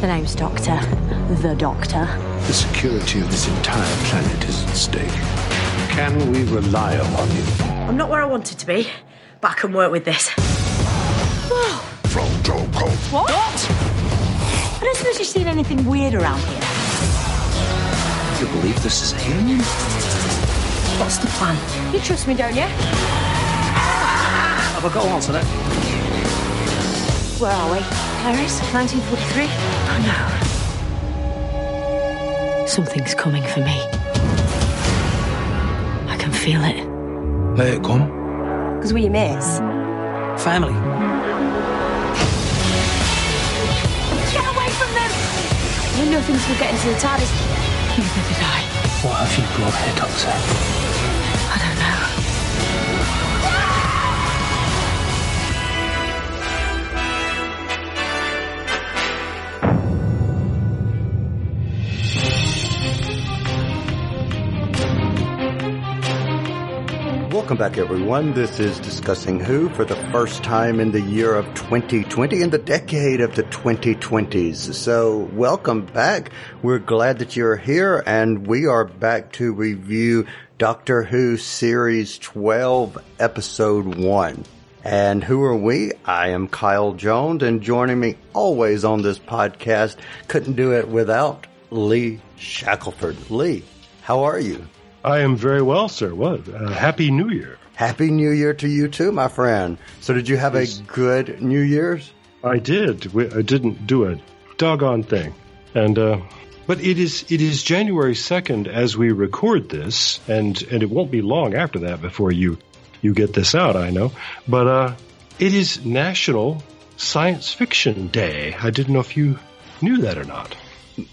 The name's Doctor. The Doctor. The security of this entire planet is at stake. Can we rely upon you? I'm not where I wanted to be, but I can work with this. Fronto What? I don't suppose you've seen anything weird around here. You believe this is alien? What's the plan? You trust me, don't you? Have I got to answer that? Where are we? Paris, 1943? Oh no. Something's coming for me. I can feel it. Let it come. Because we your mates. Family. Get away from them! You know things will get into the TARDIS. Neither did I. What have you brought here, Doctor? Welcome back, everyone. This is Discussing Who for the first time in the year of 2020, in the decade of the 2020s. So, welcome back. We're glad that you're here, and we are back to review Doctor Who Series 12, Episode 1. And who are we? I am Kyle Jones, and joining me always on this podcast, couldn't do it without Lee Shackelford. Lee, how are you? I am very well, sir. What? Uh, Happy New Year. Happy New Year to you too, my friend. So did you have Yes. a good New Year's? I did. We, I didn't do a doggone thing, and uh, but it is it is January second as we record this, and and it won't be long after that before you you get this out. I know, but uh, it is National Science Fiction Day. I didn't know if you knew that or not.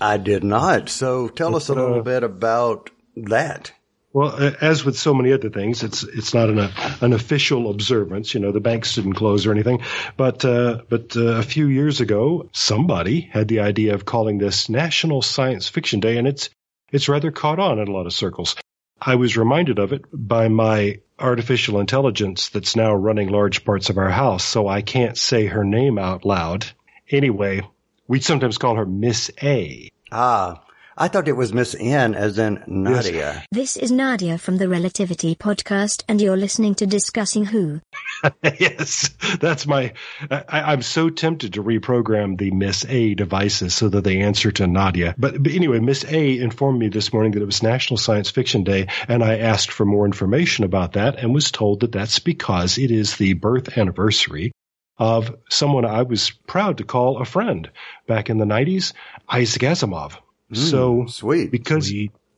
I did not. So tell us a But, uh, little bit about that. Well, as with so many other things, it's it's not an an official observance. You know, the banks didn't close or anything. But uh, but uh, a few years ago, somebody had the idea of calling this National Science Fiction Day, and it's it's rather caught on in a lot of circles. I was reminded of it by my artificial intelligence that's now running large parts of our house, so I can't say her name out loud. Anyway, we sometimes call her Miss A. Ah, I thought it was Miss N as in Nadia. This is Nadia from the Relativity Podcast, and you're listening to Discussing Who. yes, that's my. I, I'm so tempted to reprogram the Miss A devices so that they answer to Nadia. But, but anyway, Miss A informed me this morning that it was National Science Fiction Day, and I asked for more information about that and was told that that's because it is the birth anniversary of someone I was proud to call a friend back in the 90s, Isaac Asimov. So Sweet. because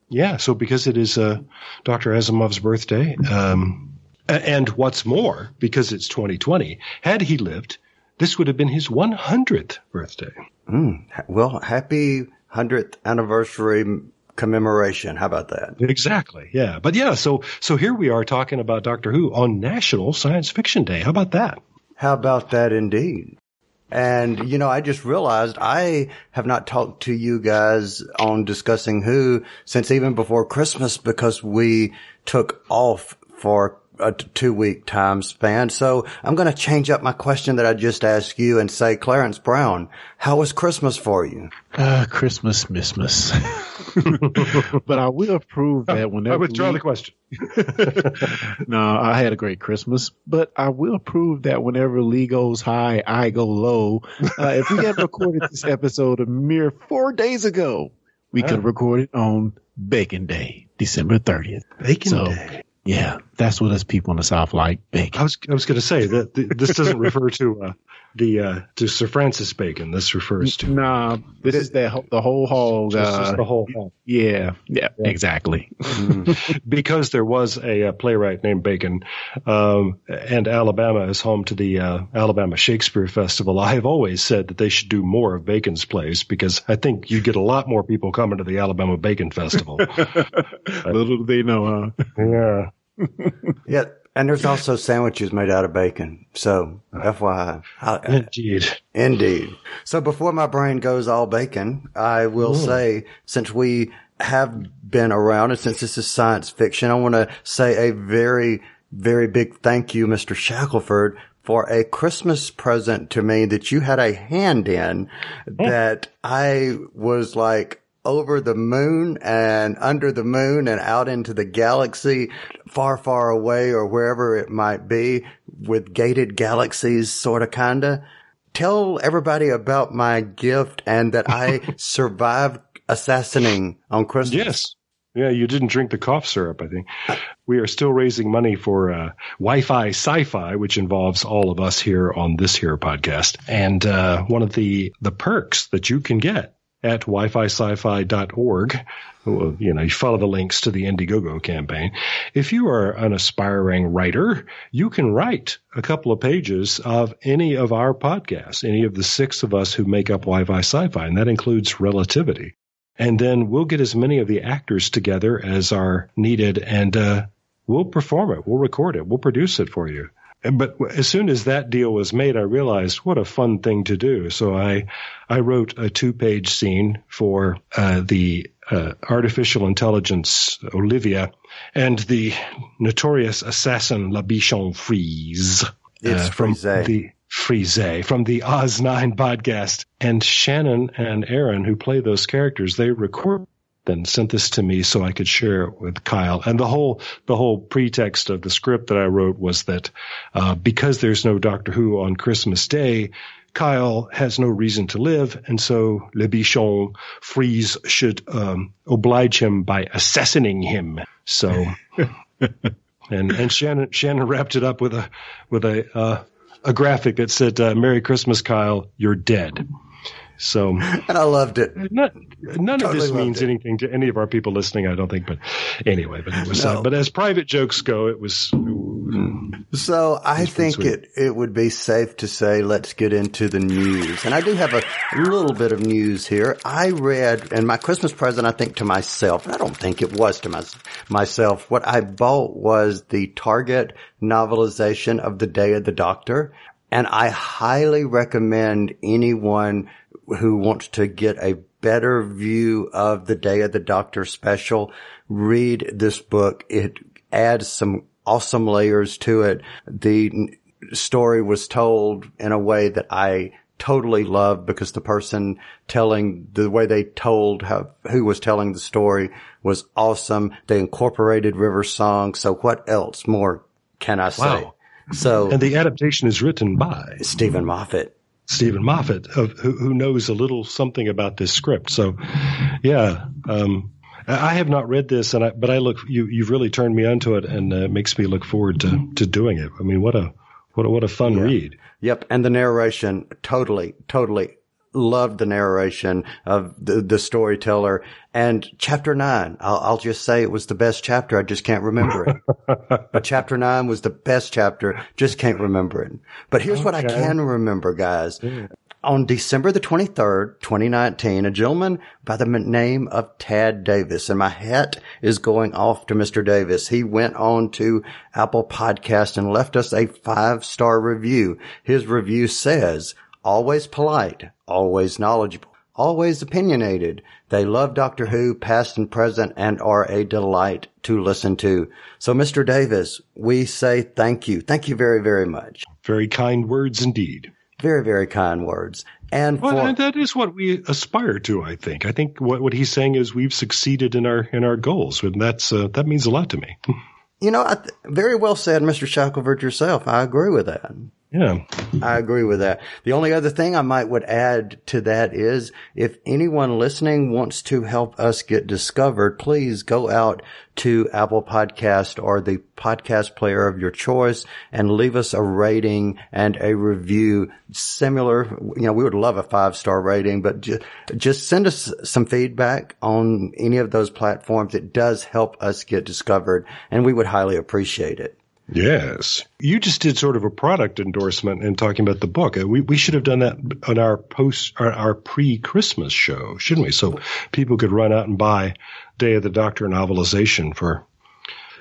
yeah, so because it is uh, Dr. Asimov's birthday, um, and what's more, because it's 2020, had he lived, this would have been his 100th birthday. Mm, well, happy 100th anniversary commemoration. How about that? Exactly, yeah. But yeah, so so here we are talking about Doctor Who on National Science Fiction Day. How about that? How about that indeed? And, you know, I just realized I have not talked to you guys on discussing who since even before Christmas because we took off for a t- two week time span. So I'm going to change up my question that I just asked you and say, Clarence Brown, how was Christmas for you? Uh, Christmas, Missmas. but I will prove that whenever I withdraw we- the question. no, I had a great Christmas, but I will prove that whenever Lee goes high, I go low. Uh, if we had recorded this episode a mere four days ago, we could have recorded on Bacon Day, December 30th. Bacon So, Day. Yeah, that's what us people in the South like, I bacon. was I was going to say that th- this doesn't refer to uh, the uh, to Sir Francis Bacon. This refers to Nah, this is the, the whole hog. just, just Uh, the whole hog. yeah, yeah, exactly. because there was a, uh playwright named Bacon, um, and Alabama is home to the uh, Alabama Shakespeare Festival. I have always said that they should do more of Bacon's plays because I think you get a lot more people coming to the Alabama Bacon Festival. Little do they know, huh? yeah. Yeah. And there's also sandwiches made out of bacon. So FYI. I- uh, Indeed. Indeed. So before my brain goes all bacon, I will mm. say, since we have been around and since this is science fiction, I want to say a very, very big thank you, Mr. Shackelford, for a Christmas present to me that you had a hand in oh. that I was like over the moon and under the moon and out into the galaxy far, far away or wherever it might be with gated galaxies, sort of kinda. Tell everybody about my gift and that I survived assassinating on Christmas. Yes. Yeah, you didn't drink the cough syrup, I think. We are still raising money for uh, Wi-Fi Sci-Fi, which involves all of us here on this here podcast. And uh, one of the the perks that you can get at wi-fi-sci-fi.org, you know, you follow the links to the Indiegogo campaign. If you are an aspiring writer, you can write a couple of pages of any of our podcasts, any of the six of us who make up Wi-Fi Sci-Fi, and that includes Relativity. And then we'll get as many of the actors together as are needed and uh, we'll perform it. We'll record it. We'll produce it for you but as soon as that deal was made i realized what a fun thing to do so i i wrote a two page scene for uh, the uh, artificial intelligence olivia and the notorious assassin la bichon frise It's uh, from Frise. the Frise from the Oz 9 podcast. And Shannon and Aaron, who play those characters, they record and sent this to me so I could share it with Kyle. And the whole, the whole pretext of the script that I wrote was that, uh, because there's no Doctor Who on Christmas Day, Kyle has no reason to live, and so Le Bichon Freeze should um, oblige him by assassinating him. So, and and Shannon Shannon wrapped it up with a with a uh, a graphic that said uh, "Merry Christmas, Kyle, you're dead." So And I loved it. not, none of this means it. anything to any of our people listening, I don't think. But anyway, but it was. No. Uh, but as private jokes go, it was. So I think it, it would be safe to say let's get into the news. And I do have a little bit of news here. I read, and my Christmas present, I think to myself, and I don't think it was to my, myself, what I bought was the Target novelization of The Day of the Doctor. And I highly recommend anyone who wants to get a better view of the Day of the Doctor special, read this book. It adds some awesome layers to it. The story was told in a way that I totally loved because the person telling the way they told how, who was telling the story was awesome. They incorporated River Song. So what else more can I say? Wow. So And the adaptation is written by Steven Moffat. Steven Moffat, of, who, who knows a little something about this script. So, yeah, um, I have not read this, and I, but I look you you've really turned me onto it, and uh, it makes me look forward to to doing it. I mean, what a what a, what a fun read. Yep. And the narration, totally, totally loved the narration of the, the storyteller. And chapter nine, I'll, I'll just say it was the best chapter. I just can't remember it. but chapter nine was the best chapter. Just can't remember it. But here's what I can remember, guys. On December the 23rd, 2019, a gentleman by the name of Tad Davis, and my hat is going off to Mr. Davis. He went on to Apple Podcast and left us a five star review. His review says, always polite, always knowledgeable, always opinionated. They love Doctor Who, past and present, and are a delight to listen to. So, Mr. Davis, we say thank you. Thank you very, very much. Very kind words indeed. Very, very kind words. And Well, for, and that is what we aspire to. I think. I think what what he's saying is we've succeeded in our in our goals, and that's uh, that means a lot to me. you know, I th- very well said, Mr. Shackelford yourself. I agree with that. Yeah. I agree with that. The only other thing I might would add to that is if anyone listening wants to help us get discovered, please go out to Apple Podcast or the podcast player of your choice and leave us a rating and a review similar. You know, we would love a five star rating, but ju- just send us some feedback on any of those platforms. It does help us get discovered and we would highly appreciate it. Yes. You just did sort of a product endorsement in talking about the book. Uh, We, we should have done that on our post, our, our pre-Christmas show, shouldn't we? So people could run out and buy Day of the Doctor novelization for,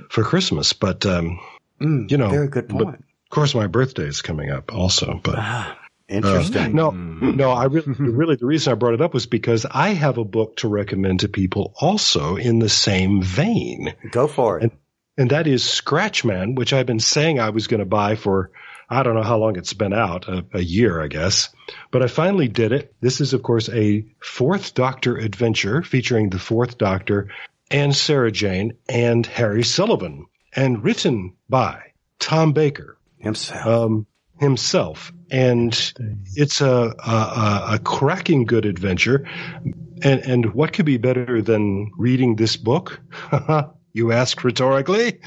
for Christmas. But, um, you know, Very good point. of course my birthday is coming up also, but. Interesting. No, no, I really, really, the reason I brought it up was because I have a book to recommend to people also in the same vein. Go for it. And that is Scratchman, which I've been saying I was going to buy for I don't know how long it's been out, a, a, year, I guess. But I finally did it. This is, of course, a fourth Doctor adventure featuring the fourth Doctor and Sarah Jane and Harry Sullivan, and written by Tom Baker himself. Um, himself, and it's a, a, a cracking good adventure. And and what could be better than reading this book? you ask rhetorically,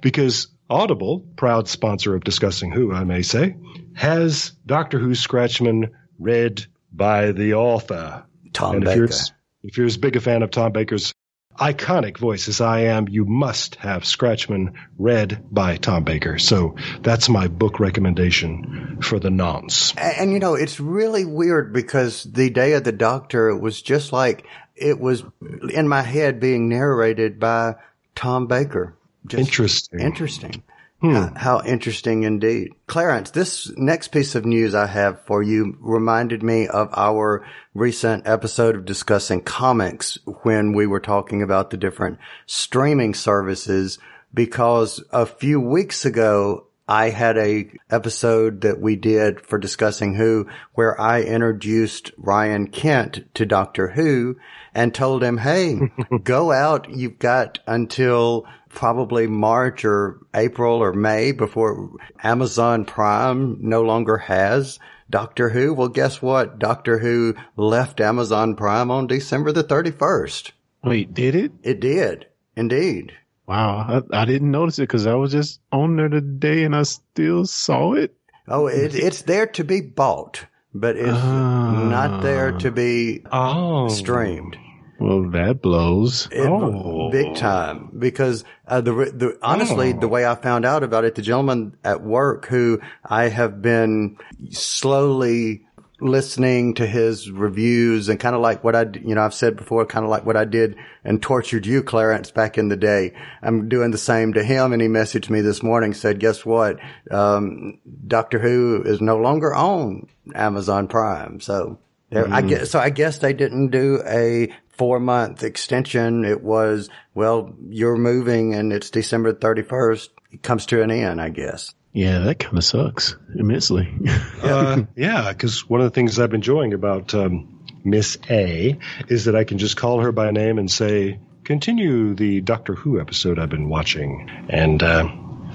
because Audible, proud sponsor of Discussing Who, I may say, has Doctor Who Scratchman read by the author. Tom and Baker. If you're, if you're as big a fan of Tom Baker's iconic voice as I am, you must have Scratchman read by Tom Baker. So that's my book recommendation for the nonce. And, and, you know, it's really weird because the day of the doctor, was just like it was in my head being narrated by Tom Baker. Just interesting. Interesting. Hmm. How, how, interesting indeed. Clarence, this next piece of news I have for you reminded me of our recent episode of discussing comics when we were talking about the different streaming services because a few weeks ago I had a episode that we did for discussing who where I introduced Ryan Kent to Doctor Who and told him, Hey, go out. You've got until probably March or April or May before Amazon Prime no longer has Doctor Who. Well, guess what? Doctor Who left Amazon Prime on December the 31st. Wait, did it? It did. Indeed. Wow. I, I didn't notice it because I was just on there today and I still saw it. Oh, it, it's there to be bought, but it's not there to be oh. streamed. Well, that blows. It, oh. Big time. Because, uh, the, the, honestly, oh. the way I found out about it, the gentleman at work who I have been slowly listening to his reviews and kind of like what I, you know, I've said before, kind of like what I did and tortured you, Clarence, back in the day. I'm doing the same to him. And he messaged me this morning, said, guess what? Um, Doctor Who is no longer on Amazon Prime. So, mm. I guess, so I guess they didn't do a four month extension. It was, well, you're moving and it's December 31st. It comes to an end, I guess. Yeah, that kind of sucks immensely. uh, yeah, because one of the things I've been enjoying about um, Miss A is that I can just call her by name and say, continue the Doctor Who episode I've been watching. And uh,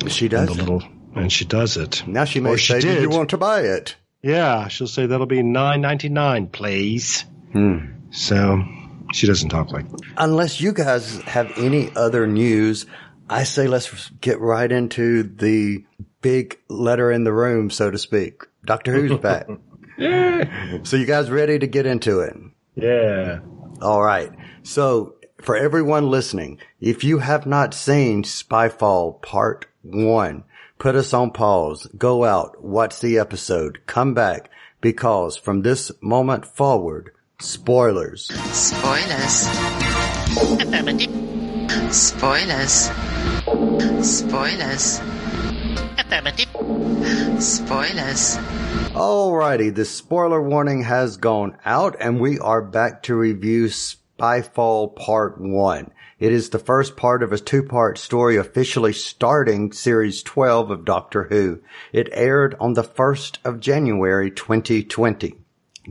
she does. And, little, and she does it. Now she may say, do you want to buy it? Yeah, she'll say that'll be nine ninety nine, please. Hmm. So she doesn't talk like. Unless you guys have any other news, I say let's get right into the big letter in the room, so to speak. Doctor Who's back. yeah. So you guys ready to get into it? Yeah. All right. So for everyone listening, if you have not seen Spyfall Part 1, put us on pause, go out, watch the episode, come back, because from this moment forward, spoilers. Spoilers. Spoilers. Spoilers. Affirmative. Spoilers. Alrighty, the spoiler warning has gone out and we are back to review Spyfall Part 1. It is the first part of a two-part story officially starting Series 12 of Doctor Who. It aired on the 1st of January 2020.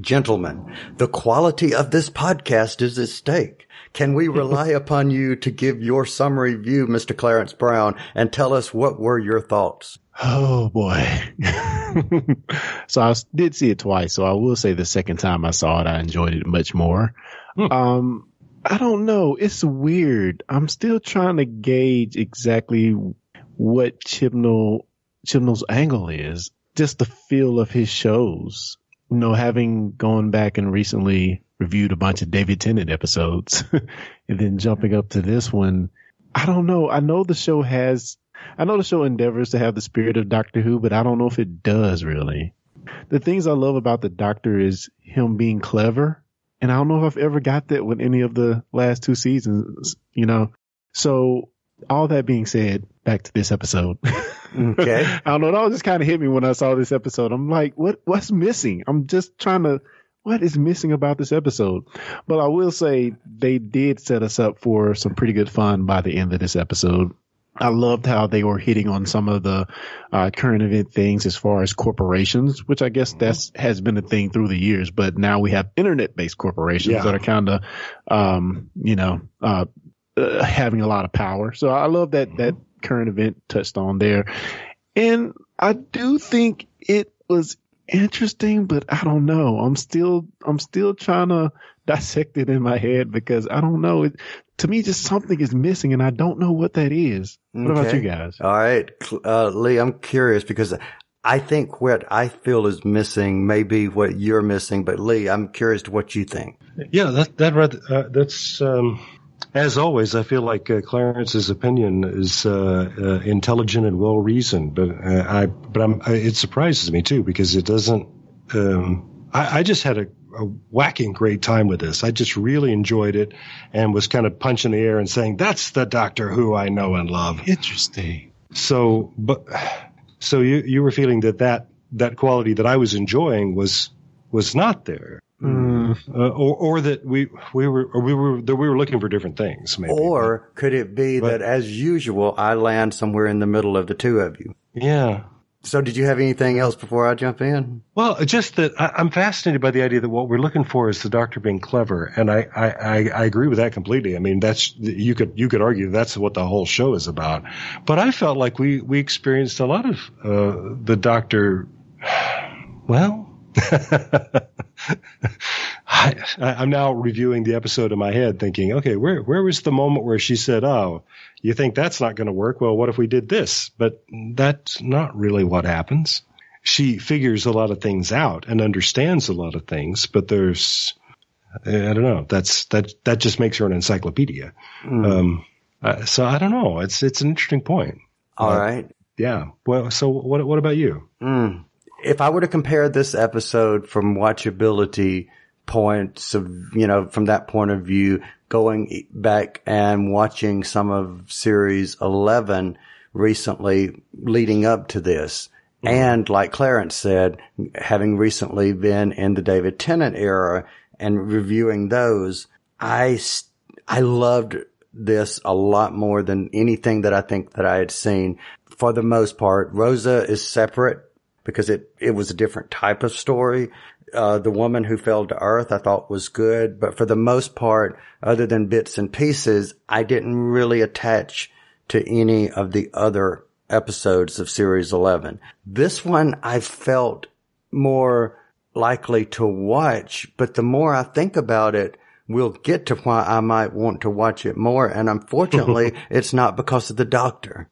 Gentlemen, the quality of this podcast is at stake. Can we rely upon you to give your summary view, Mr. Clarence Brown, and tell us what were your thoughts? Oh boy. so I did see it twice. So I will say the second time I saw it, I enjoyed it much more. Hmm. Um, I don't know. It's weird. I'm still trying to gauge exactly what Chibnall, Chibnall's angle is. Just the feel of his shows. You know, having gone back and recently reviewed a bunch of David Tennant episodes and then jumping up to this one, I don't know. I know the show has I know the show endeavors to have the spirit of Doctor Who, but I don't know if it does really. The things I love about the Doctor is him being clever, and I don't know if I've ever got that with any of the last two seasons, you know. So all that being said, back to this episode. Okay. I don't know. That just kind of hit me when I saw this episode. I'm like, what, what's missing? I'm just trying to, what is missing about this episode? But I will say they did set us up for some pretty good fun by the end of this episode I loved how they were hitting on some of the uh, current event things as far as corporations, which I guess that's has been a thing through the years. But now we have internet-based corporations Yeah. that are kind of, um, you know, uh, uh, having a lot of power. So I love that that current event touched on there, and I do think it was interesting, but I don't know. I'm still I'm still trying to dissect it in my head because I don't know. It, to me, just something is missing, and I don't know what that is. What about you guys? All right, uh, Lee, I'm curious because I think what I feel is missing may be what you're missing, but Lee, I'm curious to what you think. Yeah, that that uh, that's um, as always. I feel like uh, Clarence's opinion is uh, uh, intelligent and well reasoned, but uh, I but I'm, I, it surprises me too because it doesn't. Um, I, I just had a, a whacking great time with this. I just really enjoyed it and was kind of punching the air and saying, "That's the Doctor Who I know and love." Interesting. So, but so you you were feeling that that that quality that I was enjoying was was not there, uh, or or that we we were or we were that we were looking for different things, maybe. Or could it be But- that, as usual, I land somewhere in the middle of the two of you? yeah. So, did you have anything else before I jump in? Well, just that I, I'm fascinated by the idea that what we're looking for is the doctor being clever, and I, I, I, I agree with that completely. I mean, that's you could you could argue that's what the whole show is about, but I felt like we we experienced a lot of uh, the doctor. Well, I, I'm now reviewing the episode in my head, thinking, okay, where where was the moment where she said, "Oh, you think that's not going to work? Well, what if we did this?" But that's not really what happens she figures a lot of things out and understands a lot of things, but there's, I don't know, that's, that, that just makes her an encyclopedia. Um, uh, so I don't know. It's, it's an interesting point. All Uh, right. Yeah. Well, so what, what about you? Mm. If I were to compare this episode from watchability points of, you know, from that point of view, going back and watching some of series 11 recently leading up to this. Mm-hmm. And like Clarence said, having recently been in the David Tennant era and reviewing those, I, I loved this a lot more than anything that I think that I had seen. For the most part, Rosa is separate because it, it was a different type of story. Uh, the woman who fell to earth I thought was good, but for the most part, other than bits and pieces, I didn't really attach to any of the other episodes of series 11. This one I felt more likely to watch, but the more I think about it, we'll get to why I might want to watch it more. And unfortunately, it's not because of the doctor.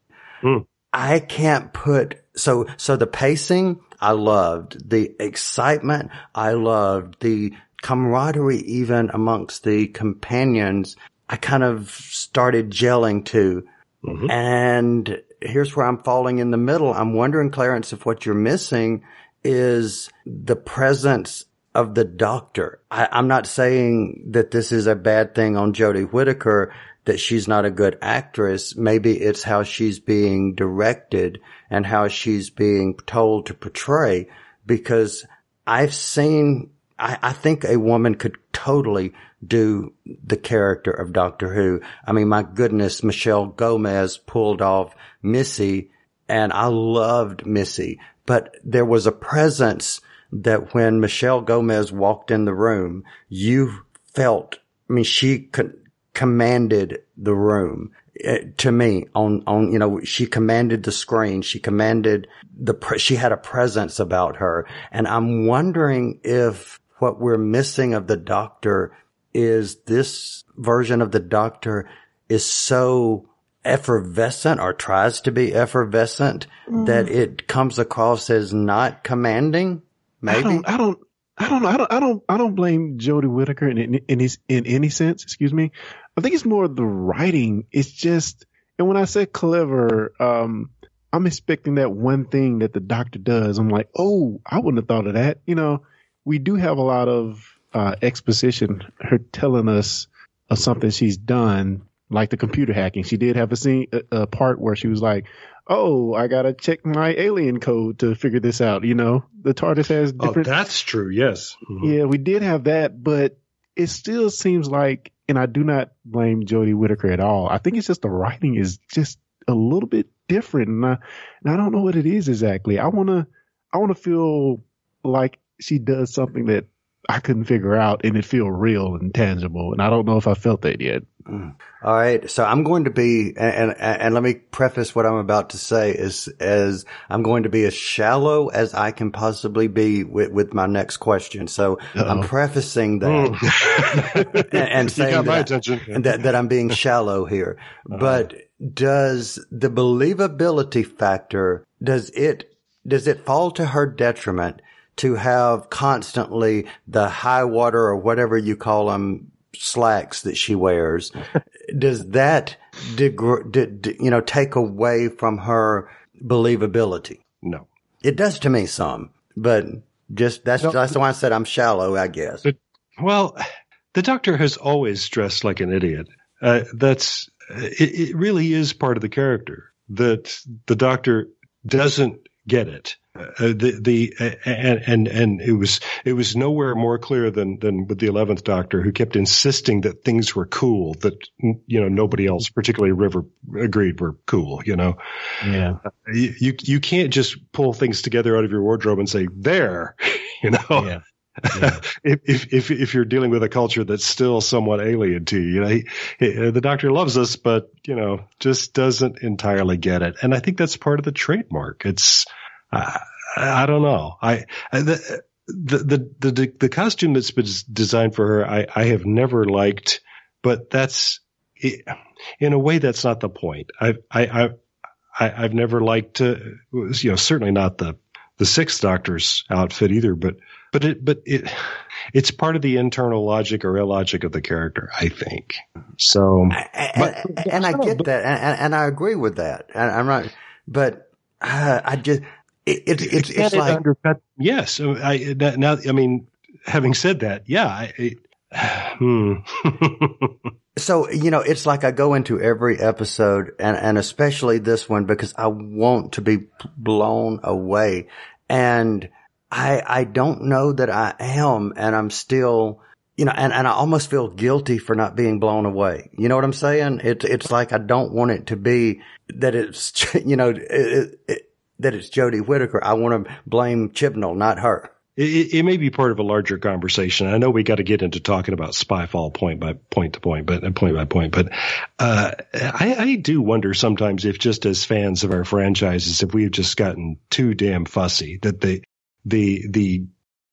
I can't put, so, so the pacing, I loved the excitement. I loved the camaraderie even amongst the companions. I kind of started gelling to. Mm-hmm. And here's where I'm falling in the middle. I'm wondering, Clarence, if what you're missing is the presence of the doctor. I, I'm not saying that this is a bad thing on Jodie Whittaker, that she's not a good actress. Maybe it's how she's being directed and how she's being told to portray because I've seen, I, I think a woman could totally do the character of Doctor Who. I mean, my goodness, Michelle Gomez pulled off Missy and I loved Missy, but there was a presence that when Michelle Gomez walked in the room, you felt, I mean, she could, commanded the room uh, to me on, on, you know, she commanded the screen. She commanded the, pre- she had a presence about her. And I'm wondering if what we're missing of the doctor is this version of the doctor is so effervescent or tries to be effervescent that it comes across as not commanding. I Maybe. don't, I don't, I don't, know. I don't, I don't, I don't blame Jodie Whittaker in, in, in, his, in any sense. Excuse me. I think it's more the writing. It's just, and when I say clever, um, I'm expecting that one thing that the doctor does. I'm like, oh, I wouldn't have thought of that. You know, we do have a lot of uh, exposition, her telling us of something she's done, like the computer hacking. She did have a scene, a, a part where she was like, "Oh, I gotta check my alien code to figure this out." You know, the TARDIS has different. Oh, that's true. Yes. Mhm. yeah, we did have that, but it still seems like, and I do not blame Jodie Whittaker at all. I think it's just the writing is just a little bit different, and I, and I don't know what it is exactly. I wanna I wanna feel like she does something that I couldn't figure out and it feel real and tangible. And I don't know if I felt that yet. Mm. All right. So I'm going to be, and, and, and let me preface what I'm about to say is, as I'm going to be as shallow as I can possibly be with, with my next question. So I'm prefacing that and, and saying that, that, that I'm being shallow here. But does the believability factor, does it, does it fall to her detriment to have constantly the high water or whatever you call them slacks that she wears? does that degr- d- d- you know take away from her believability? No. It does to me some, but just that's No. that's why I said I'm shallow. I guess. But- Well, the doctor has always dressed like an idiot. Uh, that's it, it. Really is part of the character that the doctor doesn't get it. Uh, the the uh, and and and it was it was nowhere more clear than than with the eleventh Doctor, who kept insisting that things were cool that you know nobody else, particularly River, agreed were cool. You know, Yeah. you you, you can't just pull things together out of your wardrobe and say there. You know, Yeah. if, if if if you're dealing with a culture that's still somewhat alien to you, you know, he, he- uh, the doctor loves us, but you know, just doesn't entirely get it, and I think that's part of the trademark. It's I I don't know. I, I the, the the the the costume that's been designed for her, I I have never liked, but that's in a way that's not the point. I I I. I, I've never liked, uh, you know, certainly not the the Sixth Doctor's outfit either, but but it but it it's part of the internal logic or illogic of the character, I think. So and, and I get that, and, and- I agree with that. And I'm not, but uh, I just it, it, it's Can it's it like undercut. Yes, I now I mean, having said that, yeah, I, it, hmm. So, you know, it's like I go into every episode and, and especially this one because I want to be blown away. And I, I don't know that I am and I'm still, you know, and, and I almost feel guilty for not being blown away. You know what I'm saying? It's, it's like I don't want it to be that it's, you know, it, it, that it's Jodie Whittaker. I want to blame Chibnall, not her. It, it- may be part of a larger conversation. I know we got to get into talking about Spyfall point by point to point, but uh, point by point. But uh, I, I do wonder sometimes if, just as fans of our franchises, if we've just gotten too damn fussy that the the the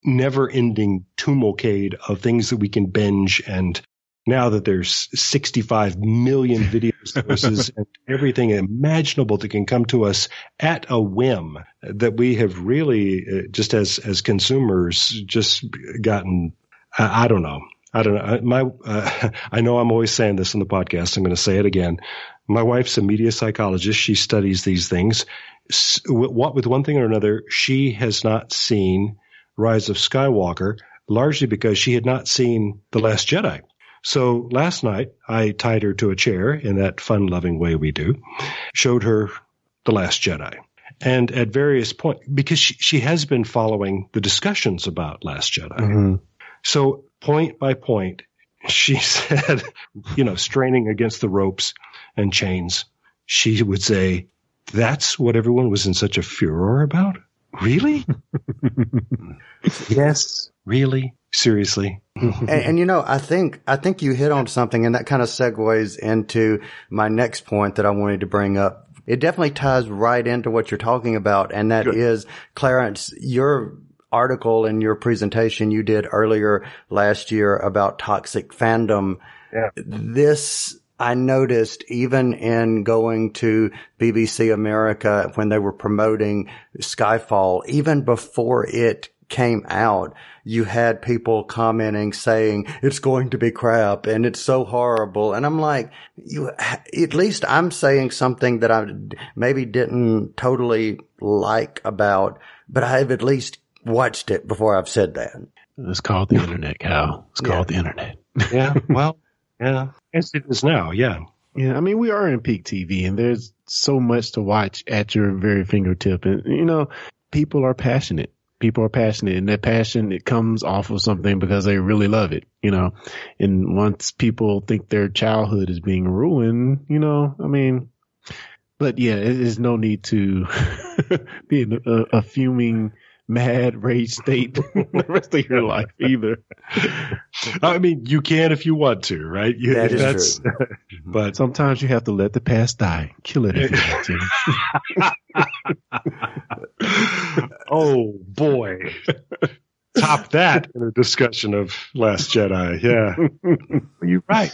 never ending tumulcade of things that we can binge and now that there's 65 million video sources and everything imaginable that can come to us at a whim that we have really uh, just as as consumers just gotten I, I don't know. I don't know. My uh, I know I'm always saying this on the podcast. I'm going to say it again. My wife's a media psychologist. She studies these things. S- what with one thing or another she has not seen Rise of Skywalker largely because she had not seen The Last Jedi so last night I tied her to a chair in that fun loving way we do, showed her The Last Jedi. And at various points, because she, she has been following the discussions about Last Jedi. Mm-hmm. So point by point, she said, you know, straining against the ropes and chains, she would say, that's what everyone was in such a furor about? Really? yes. Really? Seriously? and, and you know, I think I think you hit on something, and that kind of segues into my next point that I wanted to bring up. It definitely ties right into what you're talking about, and that is Clarence, your article and your presentation you did earlier last year about toxic fandom. Yeah. This I noticed even in going to BBC America when they were promoting Spyfall, even before it came out, you had people commenting saying it's going to be crap and it's so horrible. And I'm like, you, at least I'm saying something that I maybe didn't totally like about, but I've at least watched it before I've said that. It's called the internet, Kyle. It's called the internet. Yeah. Well, yeah. Yes, it is now. Yeah. Yeah, I mean, we are in peak TV and there's so much to watch at your very fingertip. And, you know, people are passionate. People are passionate and that passion, it comes off of something because they really love it, you know. And once people think their childhood is being ruined, you know, I mean, but yeah, there's no need to be a, a fuming, mad rage state the rest of your life either. I mean, you can if you want to, right? You, That is that's- true. But Sometimes you have to let the past die. Kill it if you want to. oh boy, top that in a discussion of Last Jedi. Yeah, you're right.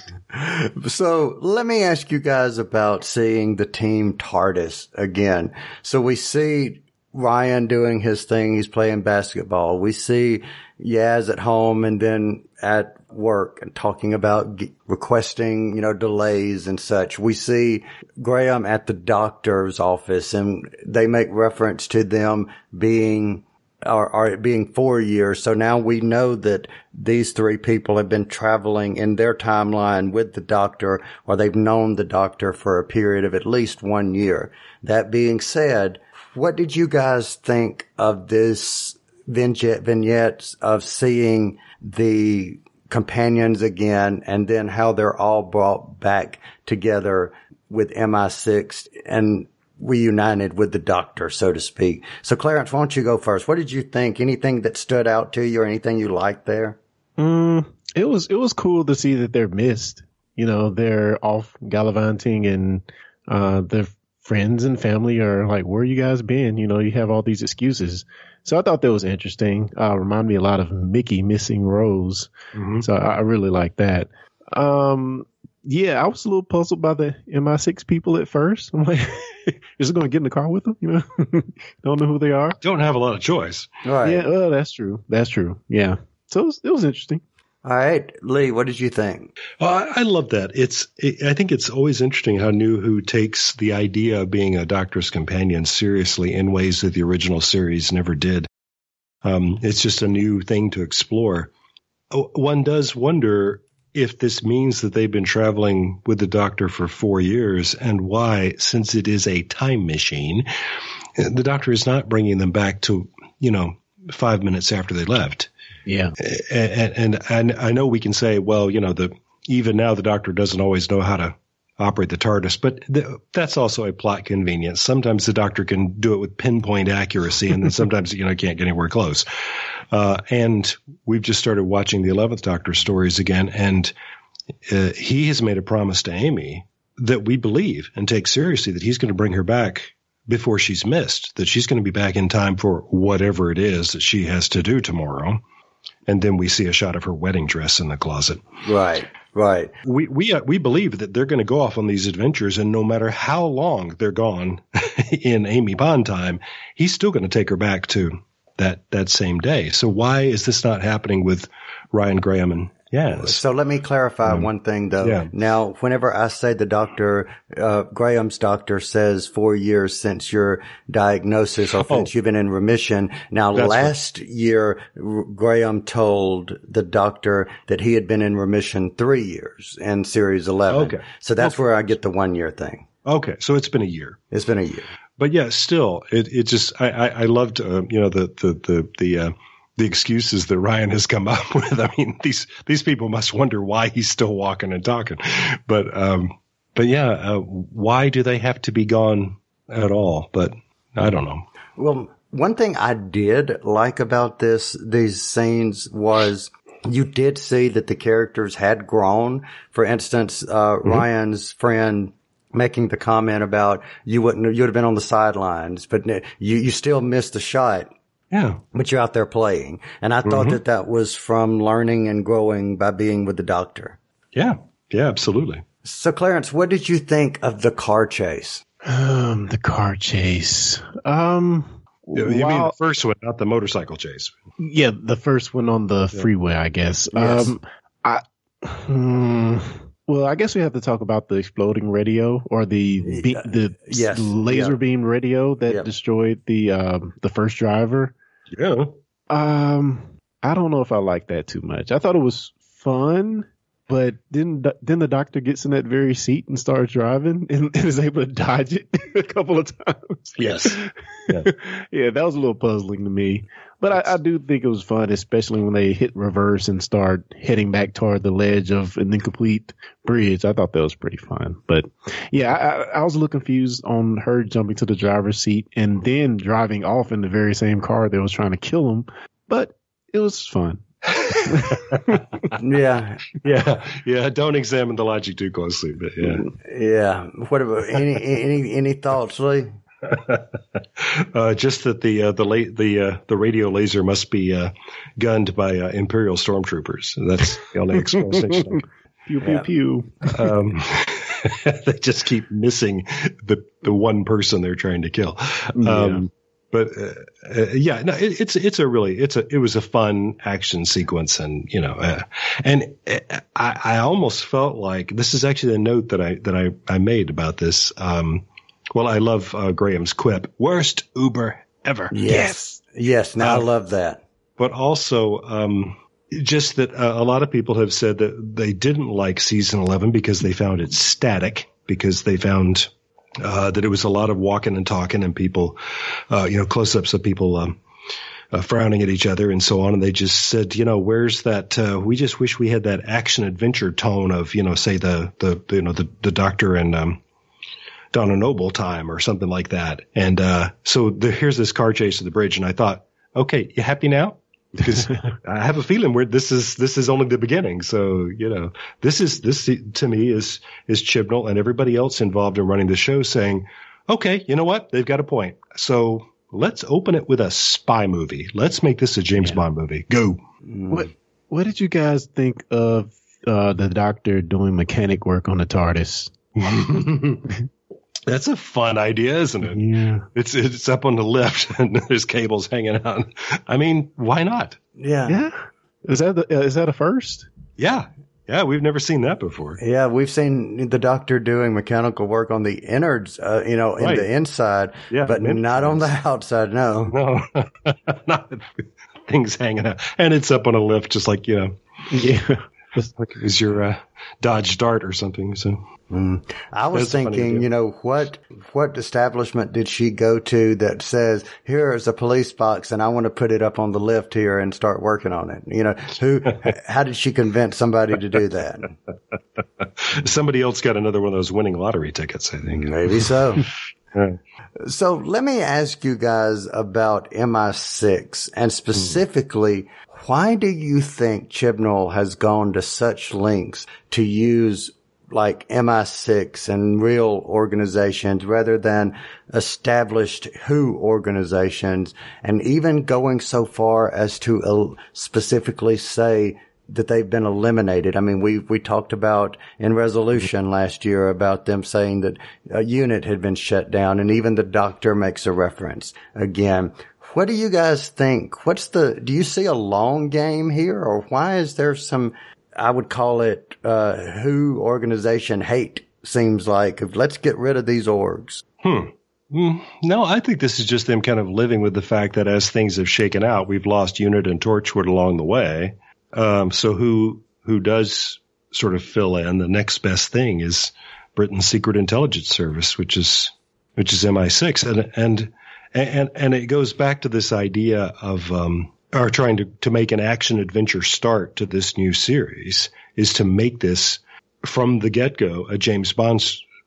So let me ask you guys about seeing the team TARDIS again. So we see Ryan doing his thing. He's playing basketball. We see Yaz at home and then at work and talking about g- requesting, you know, delays and such. We see Graham at the doctor's office and they make reference to them being or it being four years. So now we know that these three people have been traveling in their timeline with the doctor or they've known the doctor for a period of at least one year. That being said, what did you guys think of this vignette, vignettes of seeing the companions again and then how they're all brought back together with MI6 and reunited with the doctor, so to speak. So Clarence, why don't you go first? What did you think? Anything that stood out to you or anything you liked there? Mm, it was it was cool to see that they're missed. You know, they're off gallivanting and uh their friends and family are like, Where you guys been? You know, you have all these excuses. So I thought that was interesting. Uh remind me a lot of Mickey missing Rose. So I, I really like that. Um yeah, I was a little puzzled by the MI6 people at first. I'm like, is it going to get in the car with them? You know, don't know who they are. Don't have a lot of choice. Right. Yeah, well, that's true. That's true. Yeah. So it was, it was interesting. All right. Lee, what did you think? Well, I, love that. It's. It, I think it's always interesting how New Who takes the idea of being a Doctor's companion seriously in ways that the original series never did. Um, it's just a new thing to explore. One does wonder if this means that they've been traveling with the Doctor for four years, and why, since it is a time machine, the Doctor is not bringing them back to you know five minutes after they left Yeah. and, and and I know we can say, well, you know, the even now the doctor doesn't always know how to operate the TARDIS, but th- that's also a plot convenience. Sometimes the doctor can do it with pinpoint accuracy, and then sometimes you know can't get anywhere close. Uh, and we've just started watching the Eleventh Doctor stories again, and uh, he has made a promise to Amy that we believe and take seriously that he's going to bring her back before she's missed, that she's going to be back in time for whatever it is that she has to do tomorrow. And then we see a shot of her wedding dress in the closet. Right. Right. We we uh, we believe that they're going to go off on these adventures, and no matter how long they're gone in Amy Pond time, he's still going to take her back to that that same day. So why is this not happening with Ryan Graham and Yaz? So let me clarify one thing though. yeah. Now, whenever I say the doctor, uh, Graham's doctor says four years since your diagnosis or since you've been in remission. Now, That's last year, R- Graham told the doctor that he had been in remission three years in series 11. Okay. So that's where I get the one year thing. Okay, so it's been a year. It's been a year. but yeah, still, it it just I I, I loved uh, you know the the the the. Uh, the excuses that Ryan has come up with. I mean, these these people must wonder why he's still walking and talking. But um, but yeah, uh, why do they have to be gone at all? But I don't know. Well, one thing I did like about this, these scenes was you did see that the characters had grown. For instance, uh, Ryan's friend making the comment about you wouldn't, you'd have been on the sidelines, but you, you still missed the shot. Yeah, But you're out there playing. And I thought that that was from learning and growing by being with the doctor. yeah, yeah, absolutely. So Clarence, what did you think of the car chase? Um, the car chase. Um, You mean while- the first one, not the motorcycle chase? yeah, the first one on the freeway, I guess. Yes. Um, I, hmm, well, I guess we have to talk about the exploding radio or the be- the yes, laser yeah. beam radio that Yep. destroyed the um the first driver. Yeah, Um, I don't know if I like that too much. I thought it was fun, but then the- then the doctor gets in that very seat and starts driving and, and is able to dodge it a couple of times. yes, yeah, that was a little puzzling to me. But I, I do think it was fun, especially when they hit reverse and start heading back toward the ledge of an incomplete bridge. I thought that was pretty fun. But yeah, I, I was a little confused on her jumping to the driver's seat and then driving off in the very same car that was trying to kill him. But it was fun. yeah, yeah, yeah. Don't examine the logic too closely, but yeah, yeah. What about any any any thoughts, Lee? uh, just that the uh, the la- the uh, the radio laser must be uh, gunned by uh, Imperial stormtroopers. That's the only explanation. pew pew pew. Um, they just keep missing the the one person they're trying to kill. Um, but uh, yeah, no, it, it's it's a really it's a it was a fun action sequence, and you know, uh, and I, I almost felt like this is actually the note that I that I I made about this. Um, well, I love uh, Graham's quip: "Worst Uber ever." Yes, yes. Now I uh, love that. But also, um, just that uh, a lot of people have said that they didn't like season eleven because they found it static because they found uh, that it was a lot of walking and talking and people, uh, you know, close ups of people, um, uh, frowning at each other and so on. And they just said, you know, where's that? Uh, we just wish we had that action adventure tone of, you know, say the, the, the you know, the, the doctor and, um, Donna Noble time or something like that. And, uh, so the, here's this car chase to the bridge. And I thought, okay, you happy now? because I have a feeling where this is this is only the beginning. So you know, this is this to me is is Chibnall and everybody else involved in running the show saying, okay, you know what, they've got a point. So let's open it with a spy movie. Let's make this a James yeah. Bond movie. Go. What What did you guys think of uh, the Doctor doing mechanic work on the TARDIS? That's a fun idea, isn't it? Yeah. It's it's up on the lift and there's cables hanging out. I mean, why not? Yeah. Yeah. Is that the, uh, is that a first? Yeah. Yeah, we've never seen that before. Yeah, we've seen the doctor doing mechanical work on the innards, uh, you know, in right. the inside, yeah, but not on the outside. No, no, not things hanging out, and it's up on a lift, just like you know, yeah, just like is your uh, Dodge Dart or something. So Mm. I was That's thinking, you know, what what establishment did she go to that says here is a police box and I want to put it up on the lift here and start working on it? You know, who? how did she convince somebody to do that? Somebody else got another one of those winning lottery tickets. I think maybe so. So let me ask you guys about MI6 and specifically. Why do you think Chibnall has gone to such lengths to use like MI6 and real organizations rather than established WHO organizations and even going so far as to uh, specifically say that they've been eliminated. I mean, we, we talked about in resolution last year about them saying that a unit had been shut down and even the doctor makes a reference again. What do you guys think? What's the, do you see a long game here or why is there some I would call it uh, who organization hate. Seems like let's get rid of these orgs. Hmm. Mm, no, I think this is just them kind of living with the fact that as things have shaken out, we've lost Unit and Torchwood along the way. Um, so who who does sort of fill in? The next best thing is Britain's Secret Intelligence Service, which is which is MI6, and and and and it goes back to this idea of um, are trying to, to make an action adventure start to this new series is to make this from the get go a James Bond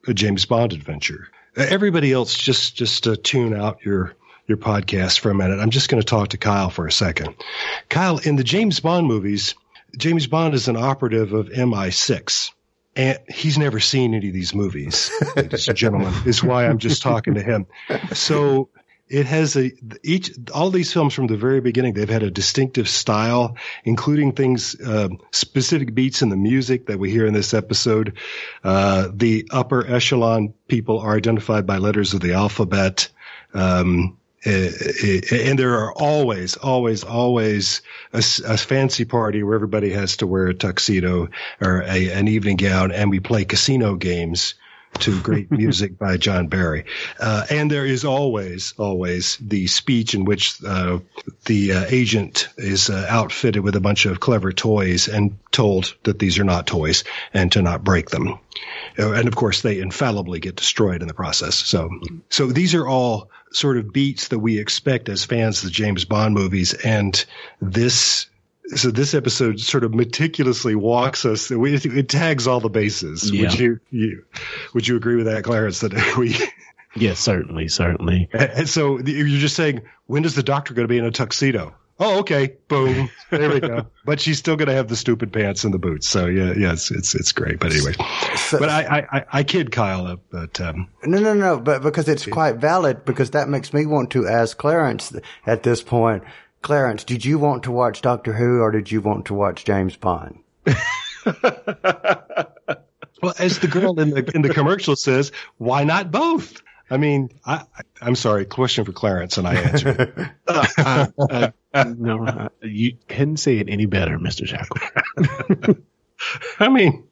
a James Bond adventure. Everybody else just just to tune out your your podcast for a minute. I'm just going to talk to Kyle for a second. Kyle, in the James Bond movies, James Bond is an operative of MI6. And he's never seen any of these movies, ladies and gentlemen, is why I'm just talking to him. So it has a each all these films from the very beginning they've had a distinctive style including things uh, specific beats in the music that we hear in this episode. Uh, the upper echelon people are identified by letters of the alphabet. Um, eh, eh, and there are always, always, always a, a, fancy party where everybody has to wear a tuxedo or a, an evening gown, and we play casino games to great music by John Barry. Uh, and there is always, always the speech in which uh, the uh, agent is uh, outfitted with a bunch of clever toys and told that these are not toys and to not break them. Uh, And of course, they infallibly get destroyed in the process. So, so these are all sort of beats that we expect as fans of the James Bond movies. And this so this episode sort of meticulously walks us. It, it tags all the bases. Yeah. Would you, you would you agree with that, Clarence? That we Yes, certainly, certainly. and so you're just saying when is the doctor going to be in a tuxedo? Oh, okay, boom, there we go. But she's still going to have the stupid pants and the boots. So yeah, yeah, it's it's, it's great. But anyway, but I, I I I kid Kyle up, but um, No, no, no, but because it's quite valid, because that makes me want to ask Clarence at this point. Clarence, did you want to watch Doctor Who or did you want to watch James Bond? well, as the girl in the in the commercial says, why not both? I mean, I, I I'm sorry. Question for Clarence, and I answered. Uh, uh, uh, no, uh, you couldn't say it any better, Mr. Shackle. I mean,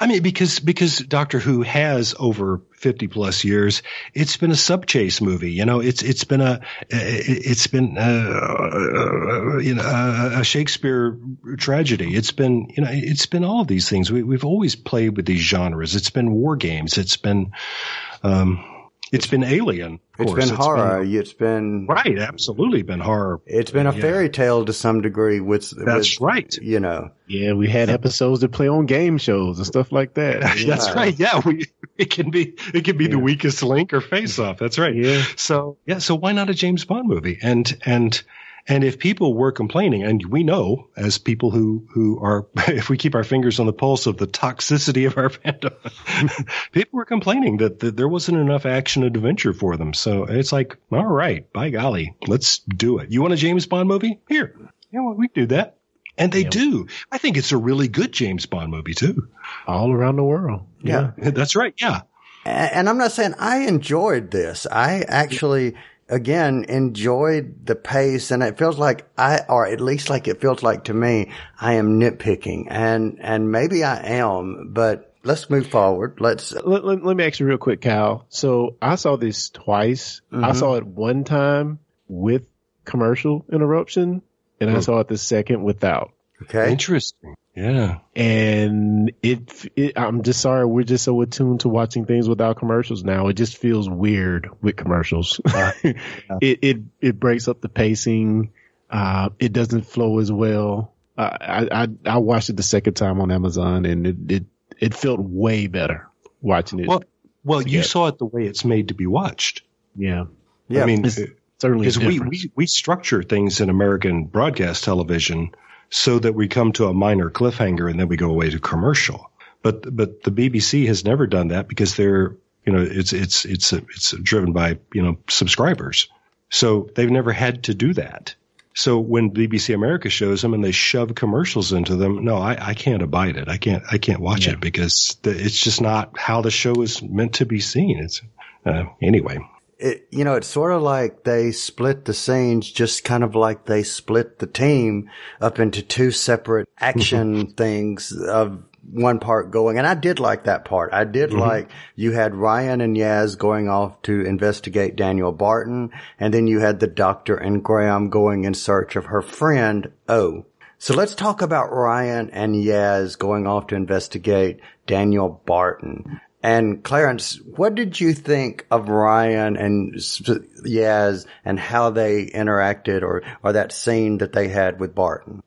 I mean because because Doctor Who has over fifty plus years. It's been a sub chase movie. You know, it's it's been a it's been uh, you know a, a Shakespeare tragedy. It's been you know it's been all of these things. We, we've always played with these genres. It's been war games. It's been um, it's been Alien. of It's course. been horror. it's been right. Absolutely been horror. It's been a Yeah. fairy tale to some degree. With That's with, right. You know, Yeah, we had episodes that play on game shows and stuff like that. That's right. Yeah, we it can be it can be the weakest link or face off. That's right. Yeah. So yeah, so why not a James Bond movie? And and and if people were complaining, and we know as people who who are, if we keep our fingers on the pulse of the toxicity of our fandom, people were complaining that, that there wasn't enough action and adventure for them. So it's like, all right, by golly, let's do it. You want a James Bond movie? Here, yeah, well, we can do that. And they Yeah. do. I think it's a really good James Bond movie too. All around the world. Yeah. That's right. Yeah. And I'm not saying I enjoyed this. I actually, again, enjoyed the pace and it feels like I, or at least like it feels like to me, I am nitpicking and, and maybe I am, but let's move forward. Let's, Let, let, let me ask you real quick, Cal. So I saw this twice. I mm-hmm. saw it one time with commercial interruption, and I hmm. saw it the second without. Okay. Interesting. Yeah. And it, it, I'm just sorry, we're just so attuned to watching things without commercials now. It just feels weird with commercials. it, it, it breaks up the pacing. Uh, it doesn't flow as well. Uh, I, I, I watched it the second time on Amazon and it, it, it felt way better watching it. Well, well, you saw it the way it's made to be watched. yeah. Yeah. I mean, It's certainly because we, we we structure things in American broadcast television so that we come to a minor cliffhanger and then we go away to commercial. But but the BBC has never done that because they're you know it's it's it's it's driven by you know subscribers, so they've never had to do that. So when BBC America shows them and they shove commercials into them, no, I, I can't abide it. I can't I can't watch it because the, it's just not how the show is meant to be seen. It's uh, anyway. It, you know, it's sort of like they split the scenes, just kind of like they split the team up into two separate mm-hmm. action things of one part going. And I did like that part. I did mm-hmm. like you had Ryan and Yaz going off to investigate Daniel Barton. And then you had the doctor and Graham going in search of her friend, O. So let's talk about Ryan and Yaz going off to investigate Daniel Barton. And Clarence, what did you think of Ryan and Yaz and how they interacted or, or that scene that they had with Barton?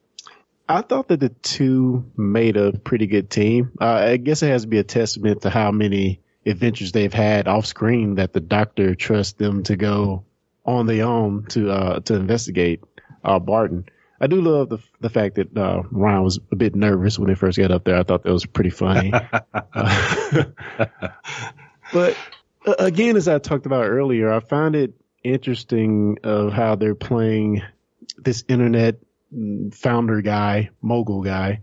I thought that the two made a pretty good team. Uh, I guess it has to be a testament to how many adventures they've had off screen that the doctor trusts them to go on their own to uh, to investigate uh, Barton. I do love the the fact that uh, Ryan was a bit nervous when they first got up there. I thought that was pretty funny. Uh, but uh, again, as I talked about earlier, I find it interesting of how they're playing this internet founder guy, mogul guy,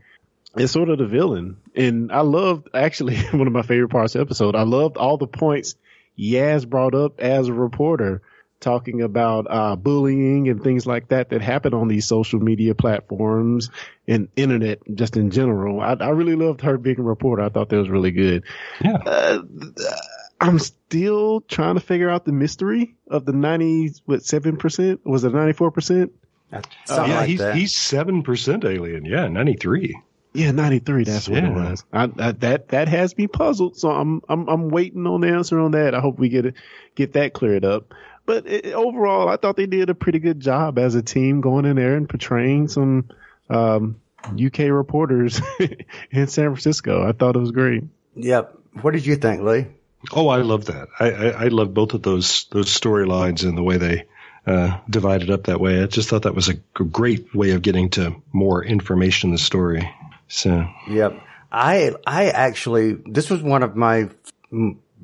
is sort of the villain. And I loved actually one of my favorite parts of the episode. I loved all the points Yaz brought up as a reporter talking about uh, bullying and things like that that happen on these social media platforms and internet just in general. I, I really loved her being a reporter. I thought that was really good. Yeah. Uh, I'm still trying to figure out the mystery of the 90, what, 7%? Was it 94%? Something yeah, like he's that. he's seven percent alien. Yeah, ninety three. Yeah, 93. That's what it was. I, I, that, that has me puzzled. So I'm, I'm, I'm waiting on the answer on that. I hope we get it, get that cleared up. But it, overall, I thought they did a pretty good job as a team going in there and portraying some, um, UK reporters in San Francisco. I thought it was great. Yep. What did you think, Lee? Oh, I love that. I, I, I love both of those those storylines and the way they uh, divided up that way. I just thought that was a g- great way of getting to more information in the story. So Yep. I I actually this was one of my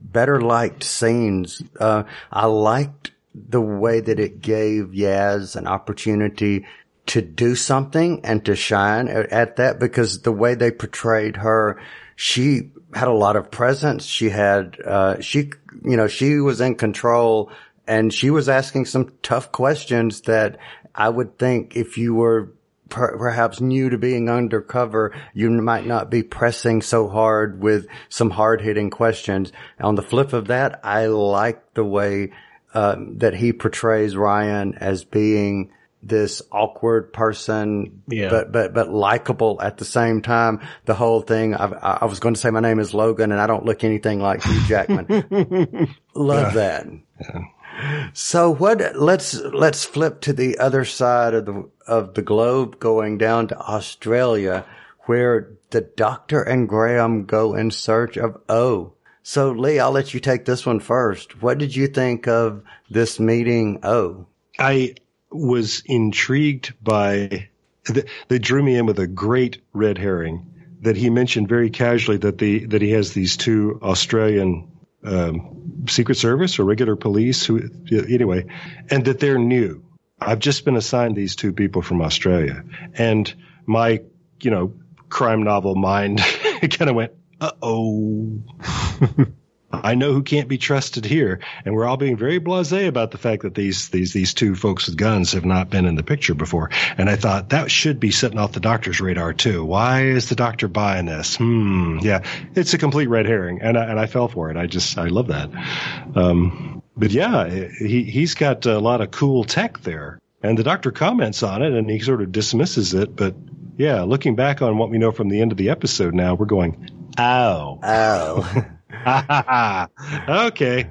better liked scenes. Uh, I liked the way that it gave Yaz an opportunity to do something and to shine at, at that because the way they portrayed her, she had a lot of presence. She had, uh, she, you know, she was in control and she was asking some tough questions that I would think if you were per- perhaps new to being undercover, you might not be pressing so hard with some hard hitting questions. On the flip of that, I like the way um, that he portrays Ryan as being this awkward person, Yeah. but but but likable at the same time. The whole thing. I, I was going to say my name is Logan, and I don't look anything like Hugh Jackman. Love that. So what? Let's let's flip to the other side of the of the globe, going down to Australia, where the Doctor and Graham go in search of O. So Lee, I'll let you take this one first. What did you think of this meeting Oh, I was intrigued by th- they drew me in with a great red herring that he mentioned very casually that the that he has these two Australian um, Secret Service or regular police who anyway, and that they're new. I've just been assigned these two people from Australia, and my you know crime novel mind kind of went, uh oh. I know who can't be trusted here, and we're all being very blasé about the fact that these these these two folks with guns have not been in the picture before. And I thought that should be setting off the doctor's radar too. Why is the doctor buying this? Hmm. Yeah, it's a complete red herring, and I, and I fell for it. I just I love that. Um, but yeah, he he's got a lot of cool tech there, and the doctor comments on it, and he sort of dismisses it. But yeah, looking back on what we know from the end of the episode, now we're going, ow. Oh. okay.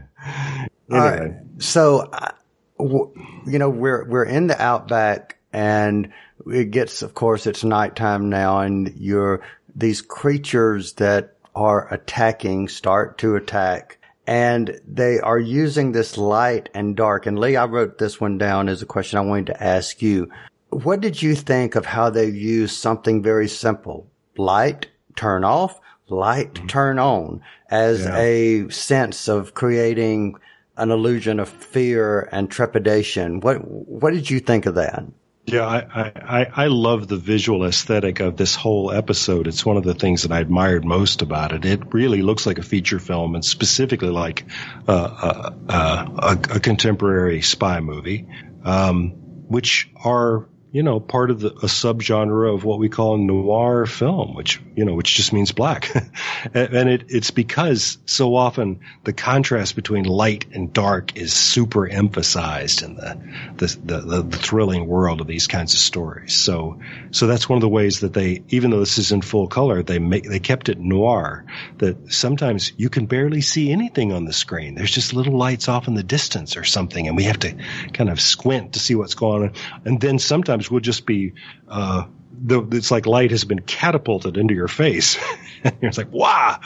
All right. Anyway, So, uh, w- you know, we're, we're in the outback and it gets, of course, it's nighttime now and you're, these creatures that are attacking start to attack and they are using this light and dark. And Lee, I wrote this one down as a question I wanted to ask you. What did you think of how they used something very simple? Light, turn off, light, turn on as Yeah. a sense of creating an illusion of fear and trepidation. What, what did you think of that? yeah, I, I, I- love the visual aesthetic of this whole episode. It's one of the things that I admired most about it. It really looks like a feature film and specifically like uh, uh, uh, a, a contemporary spy movie, um, which are you know part of the, a subgenre of what we call noir film, which you know which just means black, and, it, it's because so often the contrast between light and dark is super emphasized in the the, the the the thrilling world of these kinds of stories. So so that's one of the ways that they, even though this is in full color, they make they kept it noir. That sometimes you can barely see anything on the screen. There's just little lights off in the distance or something, and we have to kind of squint to see what's going on. And then sometimes we'll just be, uh, the, it's like light has been catapulted into your face. it's like wow.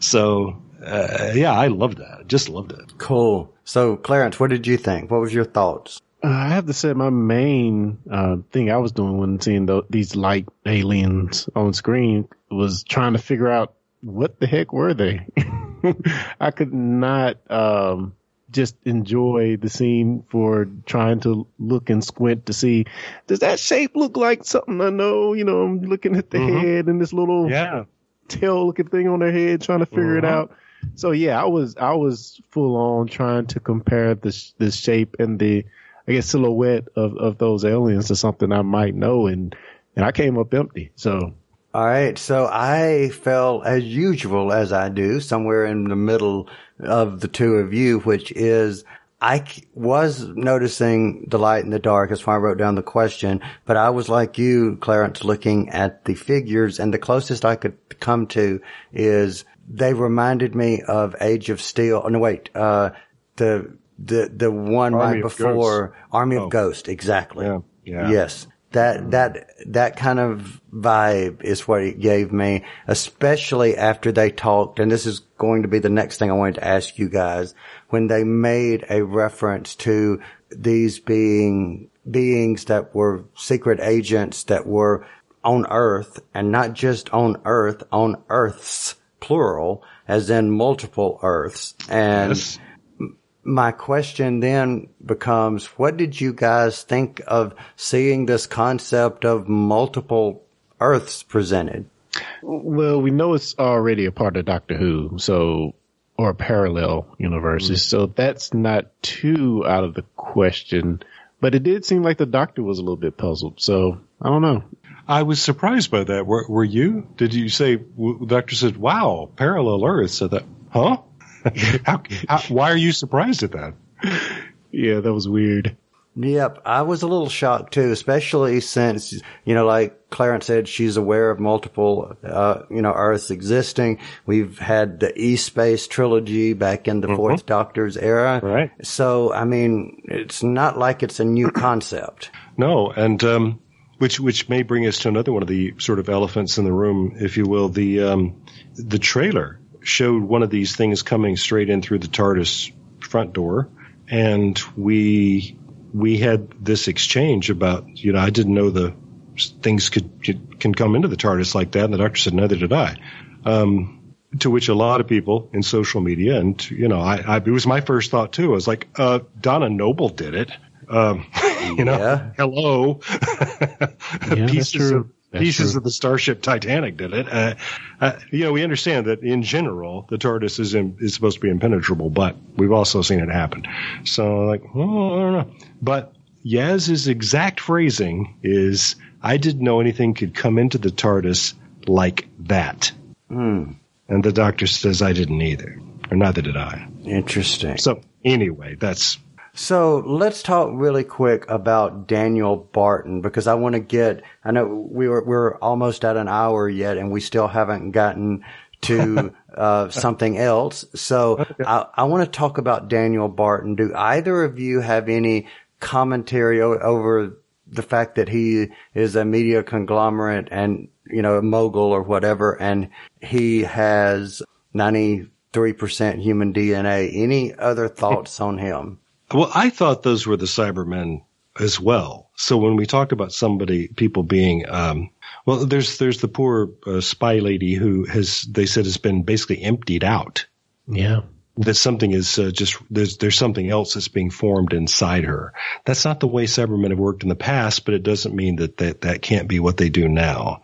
So uh, yeah, I loved that. Just loved it. Cool. So, Clarence, what did you think? What was your thoughts? Uh, I have to say, my main uh, thing I was doing when seeing tho- these light aliens on screen was trying to figure out what the heck were they. I could not um, just enjoy the scene for trying to look and squint to see does that shape look like something I know. You know, I'm looking at the Mhm. head and this little Yeah. tail looking thing on their head, trying to figure it Mhm. out. So yeah, I was I was full on trying to compare the the shape and the I guess silhouette of of those aliens to something I might know, and and I came up empty. So All right, so I fell as usual as I do, somewhere in the middle of the two of you, which is I was noticing the light in the dark. That's why I wrote down the question. But I was like you, Clarence, looking at the figures, and the closest I could come to is they reminded me of Age of Steel. Oh, no, wait, uh, the the the one Army right before Army Oh. of Ghost, exactly. Yeah, yeah. Yes. That, that, that kind of vibe is what it gave me, especially after they talked, and this is going to be the next thing I wanted to ask you guys, when they made a reference to these being, beings that were secret agents that were on Earth, and not just on Earth, on Earths, plural, as in multiple Earths. And Yes. My question then becomes, what did you guys think of seeing this concept of multiple Earths presented? well, we know it's already a part of Doctor Who, so or parallel universes, mm-hmm. so that's not too out of the question. But it did seem like the Doctor was a little bit puzzled, so I don't know. I was surprised by that. Were, were you? Did you say, w- the doctor said, wow, parallel Earths? I thought, huh? how, how, why are you surprised at that? Yeah, that was weird. Yep, I was a little shocked too, especially since, you know, like Clarence said, she's aware of multiple, uh, you know, Earths existing. We've had the E-Space trilogy back in the Fourth Doctor's era. Right. So, I mean, it's not like it's a new concept. No, and um, which which may bring us to another one of the sort of elephants in the room, if you will. The um, the trailer showed one of these things coming straight in through the TARDIS front door, and we we had this exchange about you know I didn't know the things could, can come into the TARDIS like that, and the doctor said neither did I. Um, to which a lot of people in social media, and you know, I, I it was my first thought too. I was like, uh, Donna Noble did it. Um, you know, Yeah. hello. that's pieces of That's pieces true. of the starship Titanic did it. Uh, uh, you know, we understand that in general the TARDIS is in, is supposed to be impenetrable, but we've also seen it happen. So, like, well, I don't know. But Yaz's exact phrasing is, "I didn't know anything could come into the TARDIS like that." And the doctor says, "I didn't either, or neither did I." Interesting. So, anyway, that's So let's talk really quick about Daniel Barton because I want to get, I know we were, we're almost at an hour yet and we still haven't gotten to, uh, something else. So I, I want to talk about Daniel Barton. Do either of you have any commentary o- over the fact that he is a media conglomerate and, you know, a mogul or whatever, and he has 93% human DNA? Any other thoughts on him? Well, I thought those were the Cybermen as well. So when we talked about somebody, people being, um, well, there's there's the poor uh, spy lady who has they said has been basically emptied out. Yeah. That something is uh, just there's there's something else that's being formed inside her. That's not the way Cybermen have worked in the past, but it doesn't mean that that, that can't be what they do now.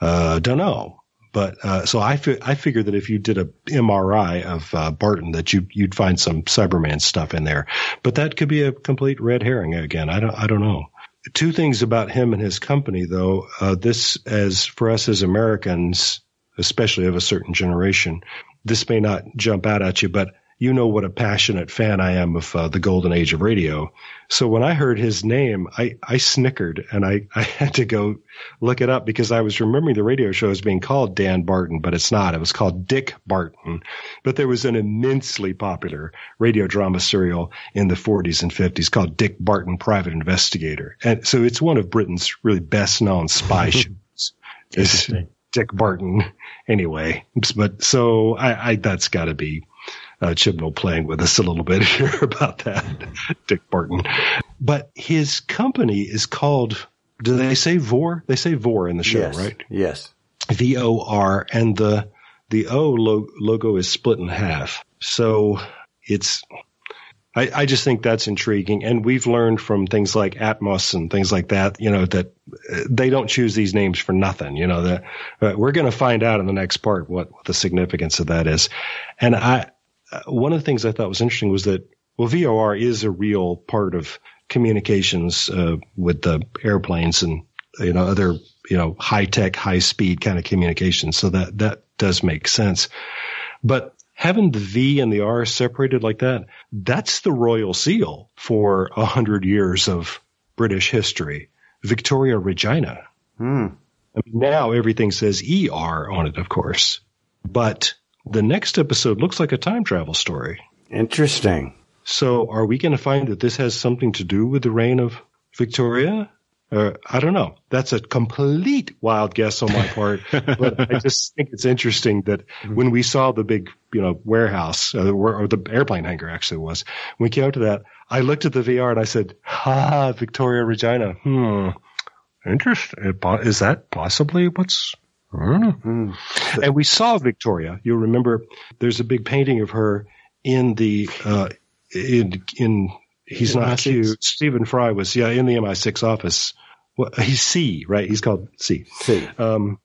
Uh, don't know. But uh, so I fi- I figure that if you did a MRI of uh, Barton, that you you'd find some Cyberman stuff in there. But that could be a complete red herring again. I don't I don't know. Two things about him and his company, though. Uh, this, as for us as Americans, especially of a certain generation, this may not jump out at you, but you know what a passionate fan I am of uh, the golden age of radio. So when I heard his name, I, I snickered and I, I had to go look it up because I was remembering the radio show as being called Dan Barton, but it's not. It was called Dick Barton. But there was an immensely popular radio drama serial in the 40s and 50s called Dick Barton Private Investigator. And so it's one of Britain's really best known spy shows. Dick Barton anyway. But so I, I that's got to be uh, Chibnall playing with us a little bit here about that, Dick Barton. But his company is called. Do they say Vor? They say Vor in the show, yes. right? Yes. V O R, and the the O lo- logo is split in half. So it's I, I just think that's intriguing. And we've learned from things like Atmos and things like that, you know, that uh, they don't choose these names for nothing. You know, that uh, we're going to find out in the next part what, what the significance of that is. And I, one of the things I thought was interesting was that, well, VOR is a real part of communications uh, with the airplanes and, you know, other, you know, high tech, high speed kind of communications. So that, that does make sense. But having the V and the R separated like that, that's the royal seal for a hundred years of British history. Victoria Regina. Hmm. I mean, now everything says ER on it, of course, but the next episode looks like a time travel story. Interesting. So are we going to find that this has something to do with the reign of Victoria? Uh, I don't know. That's a complete wild guess on my part, but I just think it's interesting that when we saw the big, you know, warehouse uh, or the airplane hangar actually was, when we came out to that, I looked at the VR and I said, "Ha, Victoria Regina. Hmm, interesting. Is that possibly what's?" Don't. And we saw Victoria. You'll remember there's a big painting of her in the uh, in in he's not cute. Stephen Fry was yeah in the MI6 office. Well, he's C, right? He's called C. C. Um,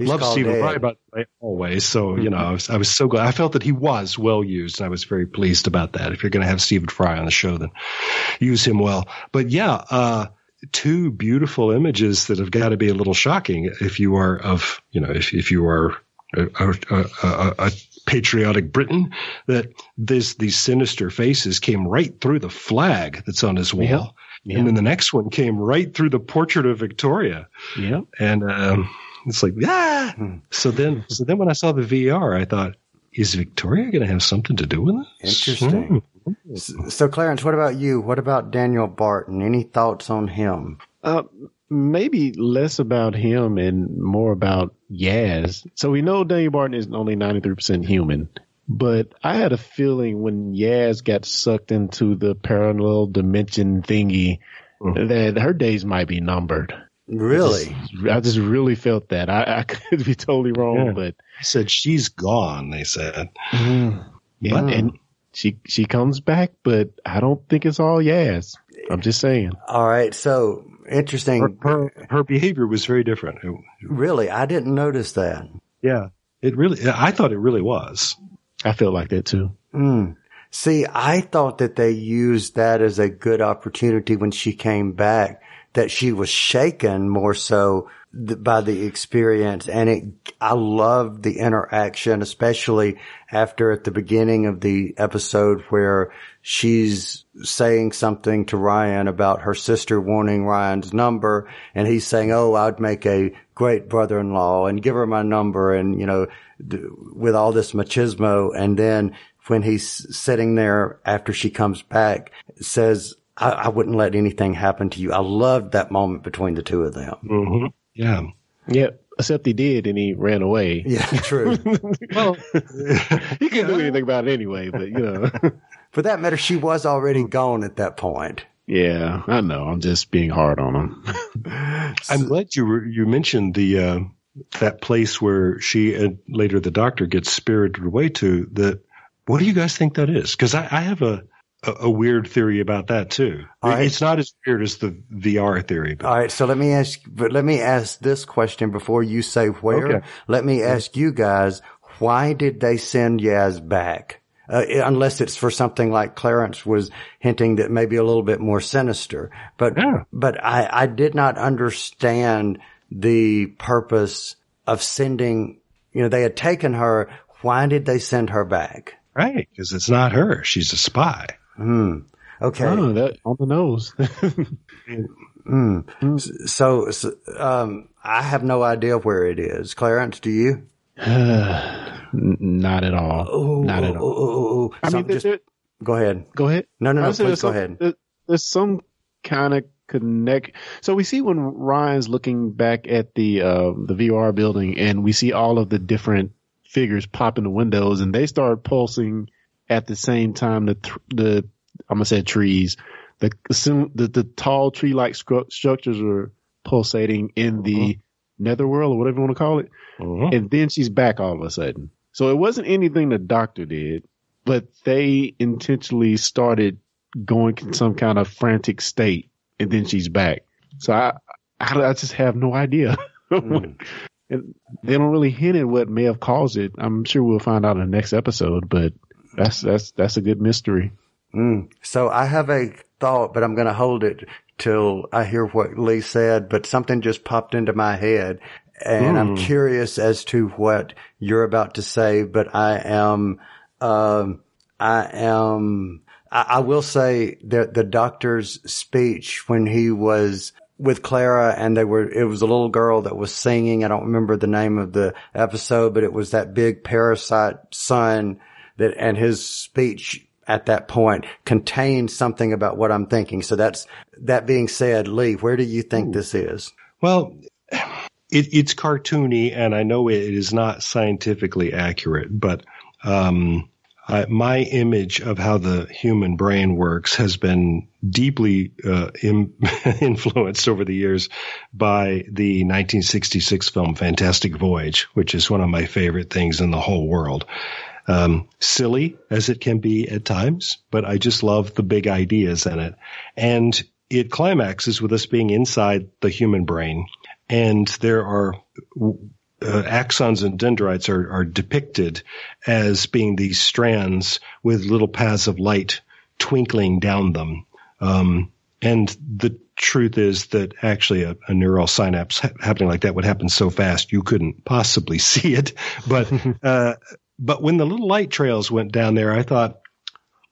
He's love Stephen Fry, way, always. So you know, I was I was so glad. I felt that he was well used, and I was very pleased about that. If you're going to have Stephen Fry on the show, then use him well. But yeah, uh, two beautiful images that have got to be a little shocking if you are of you know if if you are a, a, a, a, a patriotic Britain that this these sinister faces came right through the flag that's on his wall. Yeah. And then the next one came right through the portrait of Victoria. Yeah. And um, it's like, ah. So then, so then when I saw the VR, I thought, is Victoria going to have something to do with it? Interesting. S- So, Clarence, what about you? What about Daniel Barton? Any thoughts on him? Uh, maybe less about him and more about Yaz. So we know Daniel Barton is only 93% human, but I had a feeling when Yaz got sucked into the parallel dimension thingy that her days might be numbered. Really? I just really felt that. I, I could be totally wrong, Yeah. but He said she's gone. They said, yeah, But- and she she comes back, but I don't think it's all yes. I'm just saying. All right. So, interesting. her, her her behavior was very different. Really? I didn't notice that. yeah, it really. I thought it really was. I felt like that too. Mm. See, I thought that they used that as a good opportunity when she came back, that she was shaken more so th- by the experience. And it, I loved the interaction, especially after at the beginning of the episode where she's saying something to Ryan about her sister wanting Ryan's number. And he's saying, Oh, I'd make a great brother-in-law and give her my number. And, you know, th- with all this machismo. And then when he's sitting there after she comes back, says, I, I wouldn't let anything happen to you. I loved that moment between the two of them. hmm Yeah. Yeah, except he did and he ran away. Yeah, true. Well, he couldn't do anything about it anyway, but you know. For that matter, she was already gone at that point. yeah, I know. I'm just being hard on him. I'm glad you were, you mentioned the uh, that place where she and later the doctor gets spirited away to. That what do you guys think that is? Because I, I have a, a a weird theory about that too. Right. It's not as weird as the VR theory. But All right. So let me ask, but let me ask this question before you say where. Okay. Let me ask you guys, why did they send Yaz back? Uh, unless it's for something like Clarence was hinting that maybe a little bit more sinister. But, Yeah. but I, I did not understand the purpose of sending, you know, they had taken her. Why did they send her back? right, because it's not her. She's a spy. Hmm. Okay. Oh, that on the nose. Mm. So, so um, I have no idea where it is. Clarence, do you? Not at all. Not at all. all. I mean, there- there- go ahead. go ahead. No, no, no. Please go some- ahead. There's some kind of connect. So we see when Ryan's looking back at the uh, the VR building, and we see all of the different figures pop in the windows, and they start pulsing at the same time. The th- the I'm gonna say trees, the the, the tall tree like stru- structures are pulsating in the netherworld or whatever you want to call it. Mhm. And then she's back all of a sudden. So it wasn't anything the doctor did, but they intentionally started going in some kind of frantic state, and then she's back. So I, I, I just have no idea. Mm. and they don't really hint at what may have caused it. I'm sure we'll find out in the next episode, but that's that's that's a good mystery. Mm. So I have a thought, but I'm going to hold it till I hear what Lee said, but something just popped into my head and I'm Mm. curious as to what you're about to say, but I am, um, I am, I, I will say that the doctor's speech when he was with Clara and they were, it was a little girl that was singing. I don't remember the name of the episode, but it was that big parasite son that, and his speech at that point contained something about what I'm thinking. So that's, that being said, Lee, where do you think this is? Well, it, it's cartoony, and I know it is not scientifically accurate, but um, I, my image of how the human brain works has been deeply uh, im- influenced over the years by the 1966 film Fantastic Voyage, which is one of my favorite things in the whole world. Um, silly as it can be at times, but I just love the big ideas in it. And it climaxes with us being inside the human brain. And there are uh, axons and dendrites are, are depicted as being these strands with little paths of light twinkling down them. Um, and the truth is that actually a, a neural synapse ha- happening like that would happen so fast you couldn't possibly see it. But, uh, but when the little light trails went down there, I thought,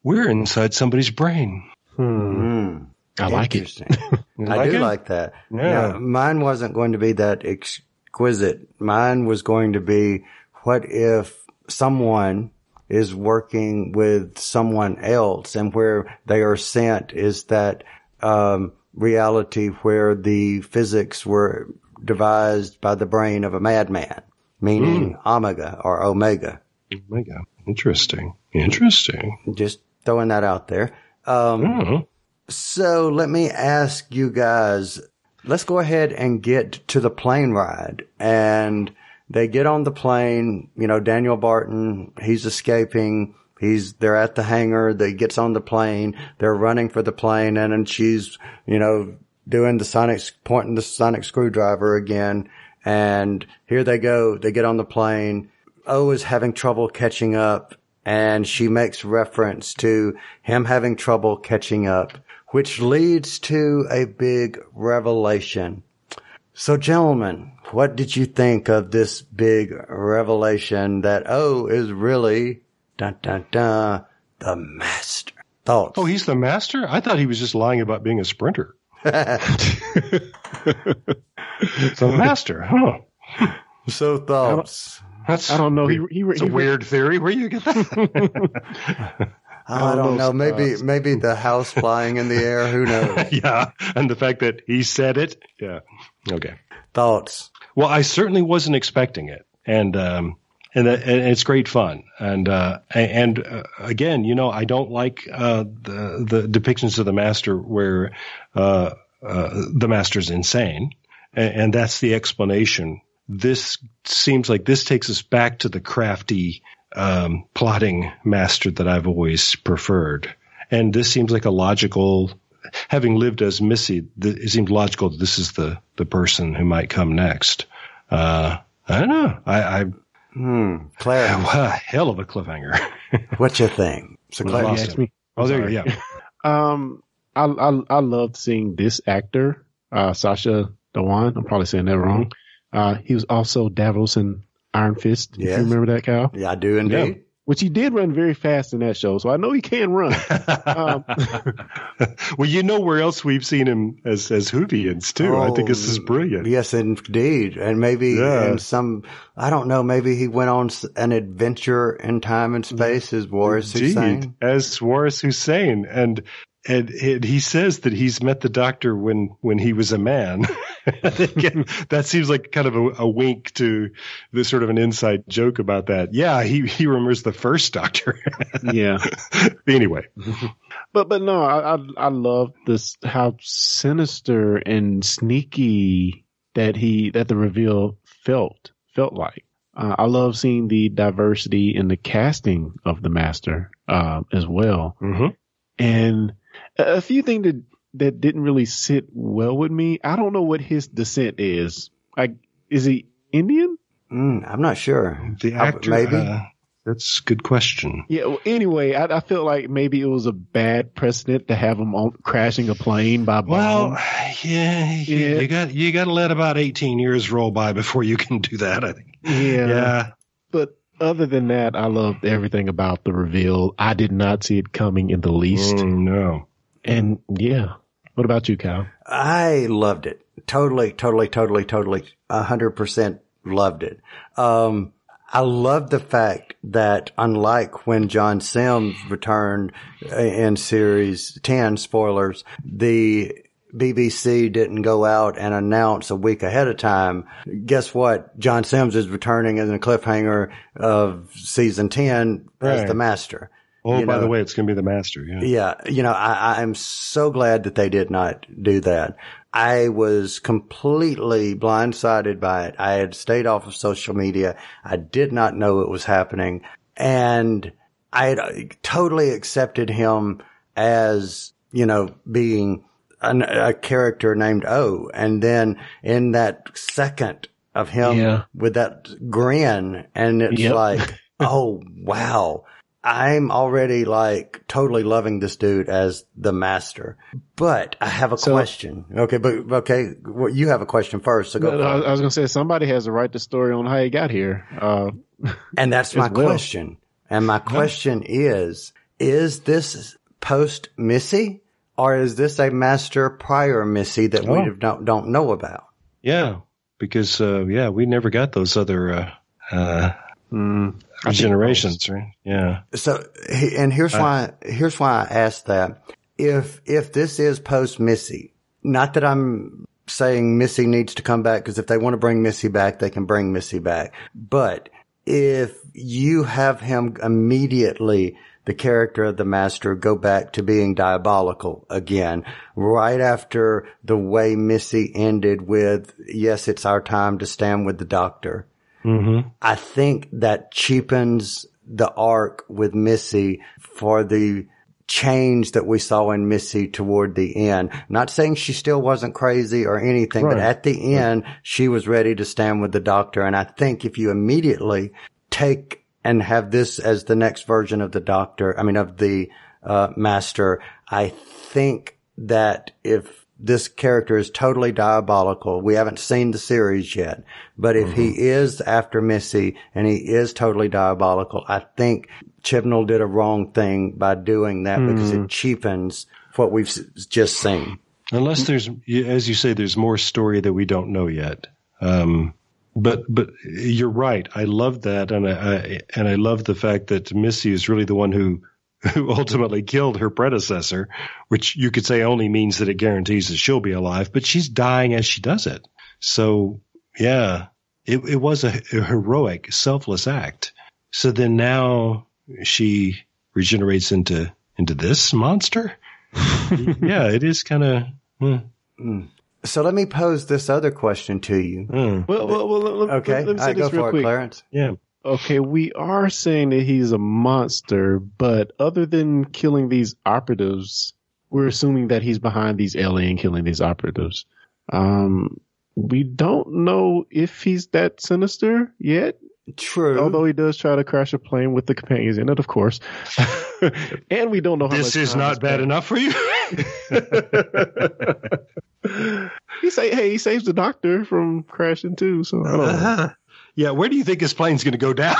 we're inside somebody's brain. Hmm. I like it. I like do it? like that. Yeah. Now, mine wasn't going to be that exquisite. Mine was going to be what if someone is working with someone else and where they are sent is that um, reality where the physics were devised by the brain of a madman, meaning omega or omega. Oh my God. Interesting. Interesting. Just throwing that out there. Um, Oh. So let me ask you guys, let's go ahead and get to the plane ride. And they get on the plane, you know, Daniel Barton, he's escaping. He's, they're at the hangar. They gets on the plane. They're running for the plane and then she's, you know, doing the sonic, pointing the sonic screwdriver again. And here they go. They get on the plane. O is having trouble catching up and she makes reference to him having trouble catching up, which leads to a big revelation. So gentlemen, what did you think of this big revelation that O is really, dun dun dun, the master? Thoughts? Oh, he's the master? I thought he was just lying about being a sprinter. the master, huh? so thoughts. That's I don't know. He he, It's a he weird theory. Where you get that? I don't know. Maybe, maybe the house flying in the air. Who knows? yeah. And the fact that he said it. Yeah. Okay. Thoughts. Well, I certainly wasn't expecting it. And, um, and, that, and it's great fun. And, uh, and, uh, again, you know, I don't like, uh, the, the depictions of the master where, uh, uh, the master's insane. And, and that's the explanation. This seems like this takes us back to the crafty, um, plotting master that I've always preferred. And this seems like a logical, having lived as Missy, th- it seems logical that this is the, the person who might come next. Uh, I don't know. I, I, Hmm. Claire, wow, hell of a cliffhanger. What's your thing? So Claire, you asked me. Oh, there you go. Yeah. Um, I I I loved seeing this actor, uh, Sacha Dhawan. I'm probably saying that wrong. Uh, he was also Davos in Iron Fist. If Yes. you remember that, Kyle? yeah, I do indeed. Which he did run very fast in that show, so I know he can run. um, well, you know where else we've seen him as as Hoovians too. I think this is Oh, brilliant. Yes, indeed. And maybe Yeah. in some, I don't know, maybe he went on an adventure in time and space as Boris Indeed, Hussein. as Waris Hussein, and and it, he says that he's met the doctor when when he was a man. Think that seems like kind of a, a wink to the sort of an inside joke about that. Yeah, he he remembers the first doctor. yeah, anyway, but but no, I I, I love this how sinister and sneaky that he that the reveal felt felt like. Uh, I love seeing the diversity in the casting of the master uh, as well. Mhm. and a a few things that that didn't really sit well with me. I don't know what his descent is. Like, is he Indian? Mm, I'm not sure. The How- actor, maybe. uh, that's a good question. Yeah. Well, anyway, I, I felt like maybe it was a bad precedent to have him on crashing a plane by bomb. Well, yeah, you- Yeah. you got you got to let about 18 years roll by before you can do that. I think. yeah. Yeah, But other than that, I loved everything about the reveal. I did not see it coming in the least. Mm, no. And yeah. What about you, Kyle? I loved it. Totally, totally, totally, totally, a hundred percent loved it. Um, I love the fact that unlike when John Sims returned in series 10, spoilers, the BBC didn't go out and announce a week ahead of time. Guess what? John Sims is returning in the cliffhanger of season 10 as the master. Oh, You by know- the way, it's going to be the master. Yeah. Yeah, you know, I, I'm so glad that they did not do that. I was completely blindsided by it. I had stayed off of social media. I did not know it was happening. And I had uh, totally accepted him as, you know, being an, a character named O. And then in that second of him Yeah. with that grin and it's Yep. like, oh, wow. I'm already like totally loving this dude as the master, but I have a So- question. Okay, but okay, well, you have a question first, so go. No, for I, was gonna say somebody has to write the story on how he got here. Uh, And that's my as well. question. And my question is, is this post Missy or is this a master prior Missy that we Oh. don't, don't know about? Yeah, because uh, yeah, we never got those other uh, uh, mm, I generations, right? Yeah. So, and here's uh, why, here's why I asked that. If, if this is post Missy, not that I'm saying Missy needs to come back, because if they want to bring Missy back, they can bring Missy back. But if you have him immediately, the character of the master go back to being diabolical again, right after the way Missy ended with, yes, it's our time to stand with the doctor. Mm-hmm. I think that cheapens the arc with Missy for the change that we saw in Missy toward the end. Not saying she still wasn't crazy or anything, but at the end, she was ready to stand with the doctor. And I think if you immediately take and have this as the next version of the doctor, I mean, of the uh, master, I think that if this character is totally diabolical, we haven't seen the series yet, but if he is after Missy and he is totally diabolical, I think Chibnall did a wrong thing by doing that because it cheapens what we've s- just seen. Unless there's, as you say, there's more story that we don't know yet. Um, but but you're right. I love that, and I, I and I love the fact that Missy is really the one who who ultimately killed her predecessor, which you could say only means that it guarantees that she'll be alive. But she's dying as she does it. So yeah, it it was a, a heroic, selfless act. So then now she regenerates into into this monster. yeah, it is kind of. So let me pose this other question to you. Hmm. Well, well, well let, Okay, let me I say go this real for it, quick. Clarence. Yeah. Okay, we are saying that he's a monster, but other than killing these operatives, we're assuming that he's behind these alien killing these operatives. Um, we don't know if he's that sinister yet, True. although he does try to crash a plane with the companions in it, of course. and we don't know how This much is not has bad passed. enough for you. he say, hey, he saves the doctor from crashing too. So I don't. Uh-huh. Yeah, where do you think his plane's going to go down?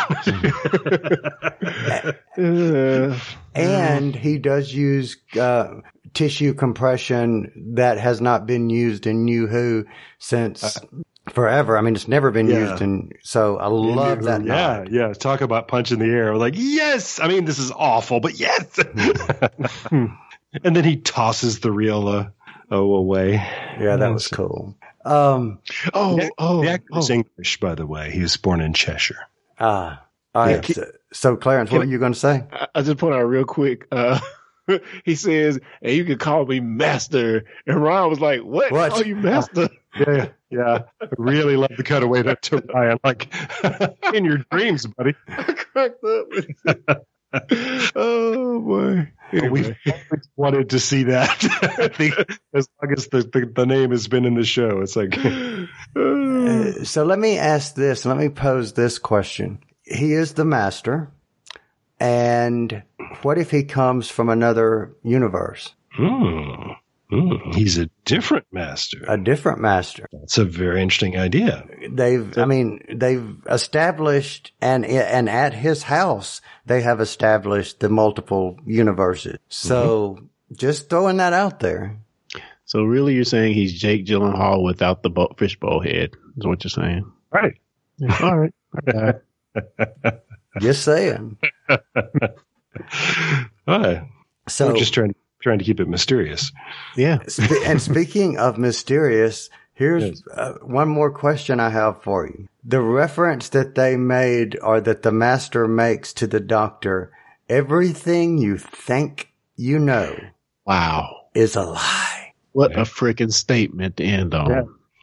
Uh, And he does use uh, tissue compression that has not been used in New Who since forever. I mean, it's never been Yeah. used, and so I love that. yeah, yeah. Talk about punch in the air. Like, yes. I mean, this is awful, but yes. and then he tosses the real uh, O away. yeah, that was cool. Um, oh, The, oh, the actor is oh. English, by the way. He was born in Cheshire. ah, all right. Yeah. So, so, Clarence, what Can- were you going to say? I- I just point out real quick. Uh, he says, "Hey, you can call me Master," and Ron was like, "What? What? Call you Master?" Yeah, yeah. I really love the cutaway to, to Ryan. Like, in your dreams, buddy. I cracked up. oh boy. We've wanted to see that. I think as long as the, the, the name has been in the show, it's like Uh, so let me ask this. Let me pose this question. He is the master. And what if he comes from another universe? hmm, hmm, he's a different master. A different master. That's a very interesting idea. They've, I mean, they've established and, and at his house, they have established the multiple universes. So just throwing that out there. So really, you're saying he's Jake Gyllenhaal without the bo- fishbowl head? Is what you're saying? Right. All right. Okay. Just saying. All right. So We're just trying trying to keep it mysterious. Yeah. And speaking of mysterious, here's uh, one more question I have for you. The reference that they made or that the master makes to the doctor, everything you think you know Wow. is a lie. What a freaking statement to end on. Yeah.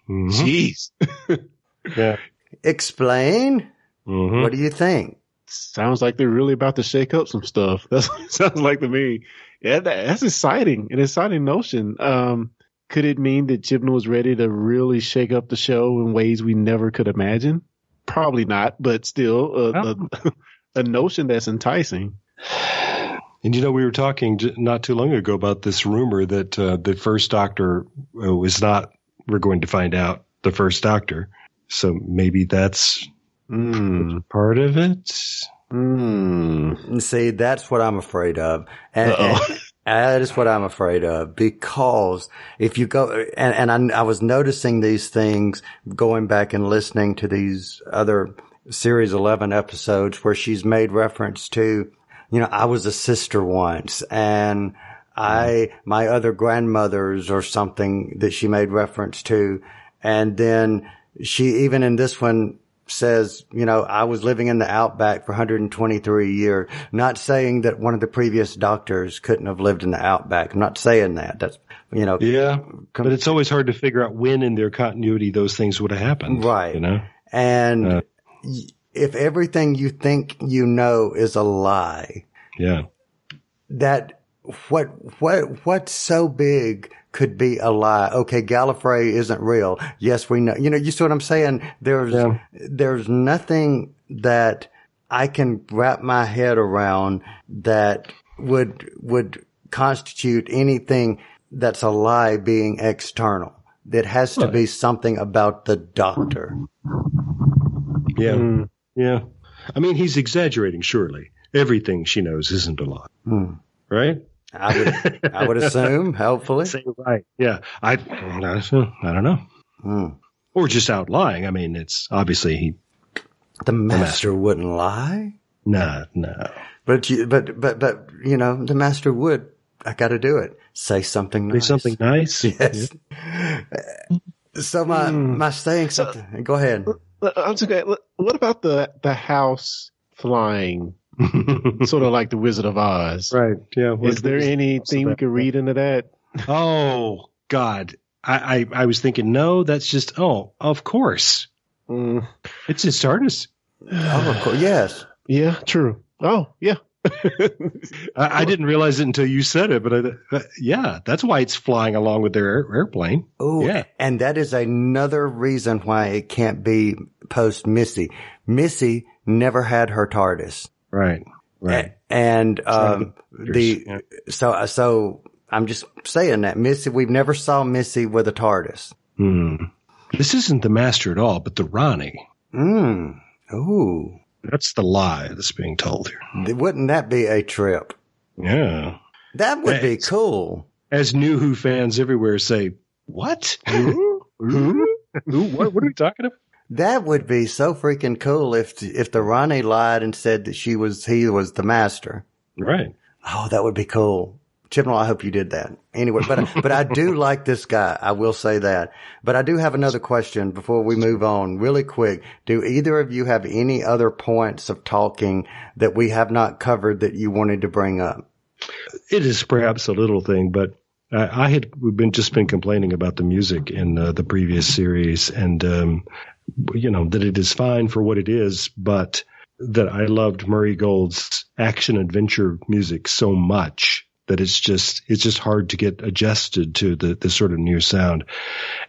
Mhm. Jeez. Yeah. Explain. Mhm. What do you think? Sounds like they're really about to shake up some stuff. That's what it sounds like to me. Yeah, that, that's exciting. An exciting notion. Um, could it mean that Chibnall is ready to really shake up the show in ways we never could imagine? Probably not, but still a, a, a notion that's enticing. And you know, we were talking not too long ago about this rumor that uh, the first Doctor uh, was not. We're going to find out the first Doctor. So maybe that's Mm. part of it. Mm. See, that's what I'm afraid of. And, and that is what I'm afraid of because if you go, and, and I, I was noticing these things going back and listening to these other series 11 episodes where she's made reference to, you know, I was a sister once and I, my other grandmothers or something that she made reference to. And then she, even in this one, says, you know, I was living in the outback for 123 years. Not saying that one of the previous doctors couldn't have lived in the outback. I'm not saying that. That's, you know, Yeah, but it's always hard to figure out when in their continuity those things would have happened. Right. You know. and Uh. if everything you think you know is a lie, Yeah. that what what what's so big could be a lie. Okay, Gallifrey isn't real. Yes, we know. You know, you see what I'm saying? There's Yeah. there's nothing that I can wrap my head around that would would constitute anything that's a lie being external. It has to be something about the doctor. Yeah. Mm. Yeah. I mean, he's exaggerating. Surely everything she knows isn't a lie, Hmm. right? I would I would assume, hopefully. Say right. Yeah. I. I don't know. Hmm. Or just out lying. I mean, it's obviously he. The master wouldn't lie. Nah. No. But you, but, but, but, you know, the master would. I got to do it. Say something Say nice. something nice. Yes. So my, my saying something. Go ahead. I'm just gonna- What about the the house flying, sort of like the Wizard of Oz? right. Yeah. Is What- there what anything we that? could read into that? Oh God. I, I I was thinking. No, that's just. Oh, of course. Mm, It's his TARDIS. Oh, of course. Yes. yeah, true. Oh, yeah. I, I didn't realize it until you said it, but I, uh, yeah, that's why it's flying along with their air, airplane. Oh, Yeah. and that is another reason why it can't be post Missy. Missy never had her TARDIS. Right. Right. A- And, um, the, Yeah. so, so I'm just saying that Missy, we've never saw Missy with a TARDIS. Hmm. This isn't the master at all, but the Rani. Mm. Ooh. That's the lie that's being told here. Wouldn't that be a trip? Yeah. That would be cool. As New Who fans everywhere say, what? Who? Who? Who? What, what are we talking about? That would be so freaking cool if if the Rani lied and said that she was he was the master. Right. Oh, that would be cool. Chibnall, I hope you did that. Anyway, but but I do like this guy. I will say that. But I do have another question before we move on, really quick. Do either of you have any other points of talking that we have not covered that you wanted to bring up? It is perhaps a little thing, but I, I had we've been just been complaining about the music in uh, the previous series, and um, you know that it is fine for what it is, but that I loved Murray Gold's action adventure music so much that it's just it's just hard to get adjusted to the the sort of new sound.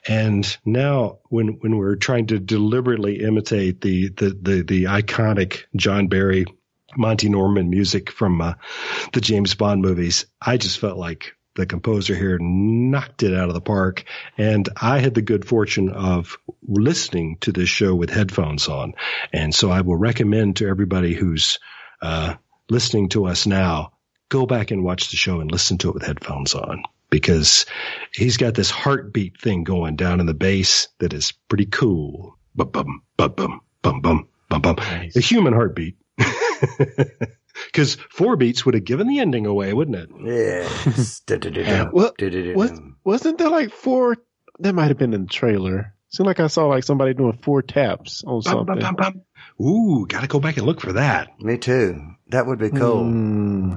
And now when when we're trying to deliberately imitate the the the, the iconic John Barry Monty Norman music from uh, the James Bond movies, I just felt like the composer here knocked it out of the park. And I had the good fortune of listening to this show with headphones on. And so I will recommend to everybody who's uh, listening to us now, go back and watch the show and listen to it with headphones on because he's got this heartbeat thing going down in the bass that is pretty cool. Bum, bum, bum, bum, bum, bum, bum, bum. Nice. A human heartbeat. Because four beats would have given the ending away, wouldn't it? Yeah. Well. Was, wasn't there like four? That might have been in the trailer. Seemed like I saw like somebody doing four taps on Bum, bum, something. bum, bum. Ooh, got to go back and look for that. Me too. That would be cool. Hmm.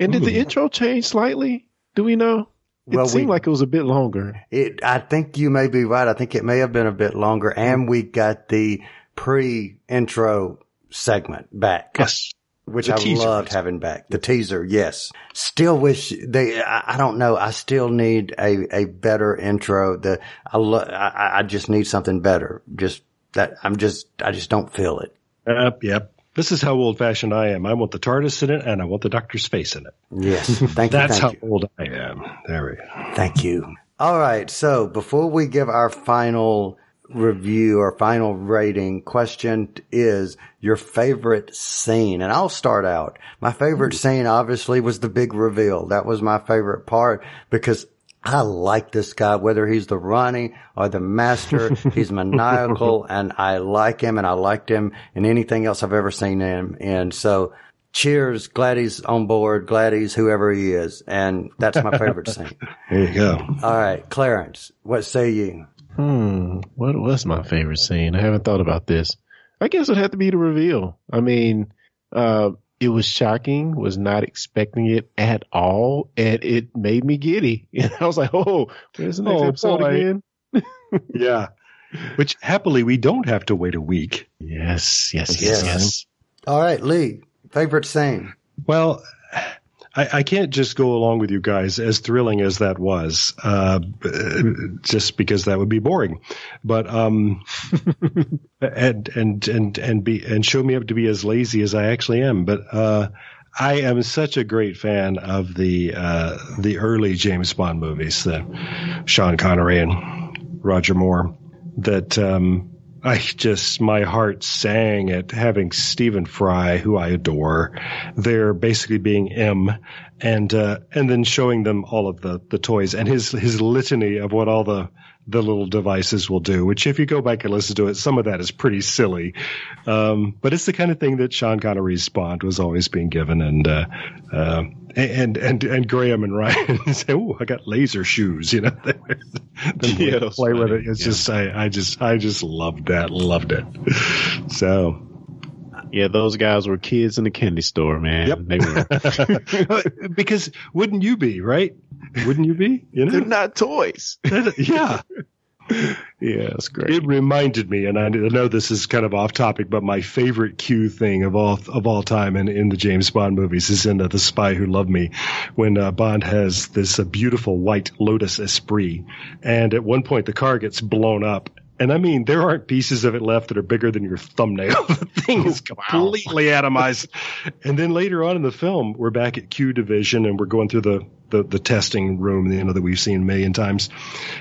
And did the intro change slightly? Do we know? It Well, seemed we- like it was a bit longer. It, I think you may be right. I think it may have been a bit longer, and we got the pre-intro segment back, Yes. Which The I teaser. loved having back. The teaser, yes. Still wish they. I, I don't know. I still need a a better intro. The I lo- I, I just need something better. Just that I'm just I just don't feel it. Yep, yep. This is how old fashioned I am. I want the TARDIS in it and I want the Doctor's face in it. Yes, thank you. That's thank how you. old I am. There we go. Thank you. All right. So before we give our final review or final rating, question is your favorite scene. And I'll start out. My favorite scene obviously was the big reveal. That was my favorite part because I like this guy, whether he's the Rani or the master. he's maniacal and I like him and I liked him in anything else I've ever seen him in. So cheers. Glad he's on board. Glad he's whoever he is. And that's my favorite scene. There you go. All right, Clarence, what say you? Hmm. What was my favorite scene? I haven't thought about this. I guess it had to be the reveal. I mean, uh, it was shocking, was not expecting it at all, and it made me giddy. And I was like, oh, where's the next Oh, episode boy. again? Yeah. Which happily we don't have to wait a week. Yes, yes, Yes. yes, yes. All right, Lee, favorite scene. Well, I, I can't just go along with you guys, as thrilling as that was, uh, just because that would be boring. But um, and and and and be and show me up to be as lazy as I actually am. But uh, I am such a great fan of the uh, the early James Bond movies, the Sean Connery and Roger Moore. That um, I just my heart sang at having Stephen Fry, who I adore, there basically being M, and uh, and then showing them all of the the toys and his his litany of what all the the little devices will do. Which, if you go back and listen to it, some of that is pretty silly, um, but it's the kind of thing that Sean Connery's Bond was always being given, and uh, uh, and and and Graham and Ryan say, "Oh, I got laser shoes," you know. Yeah, play- play with it. It's Yeah. just I, I just I just loved that, loved it. So Yeah, those guys were kids in the candy store, man. Yep. They were. because wouldn't you be right? Wouldn't you be? You know? They're not toys. yeah. Yeah, that's great. It reminded me, and I know this is kind of off topic, but my favorite Q thing of all of all time in, in the James Bond movies is in uh, The Spy Who Loved Me, when uh, Bond has this uh, beautiful white Lotus Esprit, and at one point the car gets blown up. And I mean, there aren't pieces of it left that are bigger than your thumbnail. the thing is completely atomized. And then later on in the film, we're back at Q Division and we're going through the, the, the testing room, you know, that we've seen a million times.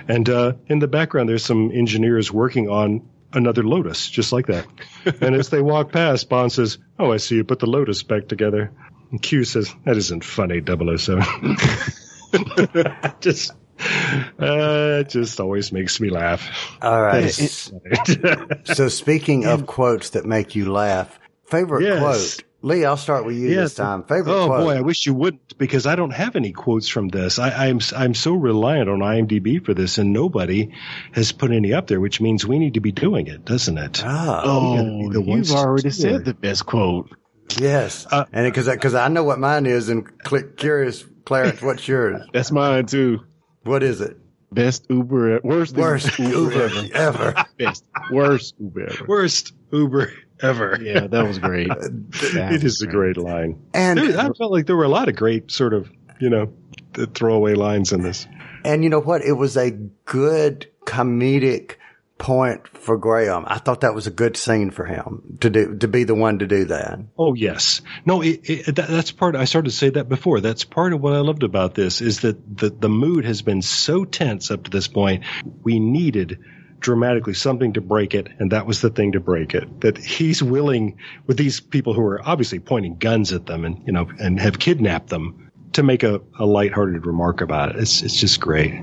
And uh, in the background, there's some engineers working on another Lotus, just like that. and as they walk past, Bond says, "Oh, I see you put the Lotus back together." And Q says, "That isn't funny, 007." just, uh, it just always makes me laugh. All right. So speaking of quotes that make you laugh, favorite Yes. quote. Lee, I'll start with you this time. Favorite oh quote. boy, I wish you wouldn't because I don't have any quotes from this. I, I'm I'm so reliant on IMDb for this, and nobody has put any up there, which means we need to be doing it, doesn't it? Oh, the you've already to said the best quote. yes. Uh, and because because I know what mine is, and click curious, Clarence, what's yours? That's mine too. What is it? Best Uber, worst Worst Uber, Uber ever. ever. Best, worst Uber ever. Worst Uber ever. Yeah, that was great. That it was is a great line. And There- I felt like there were a lot of great sort of you know, throwaway lines in this. And you know what? It was a good comedic point for Graham. I thought that was a good scene for him to do, to be the one to do that. Oh yes, no, it, it, that, that's part. I started to say that before. That's part of what I loved about this is that the the mood has been so tense up to this point. We needed dramatically something to break it, and that was the thing to break it. That he's willing with these people who are obviously pointing guns at them and you know and have kidnapped them to make a, a lighthearted remark about it. It's it's just great.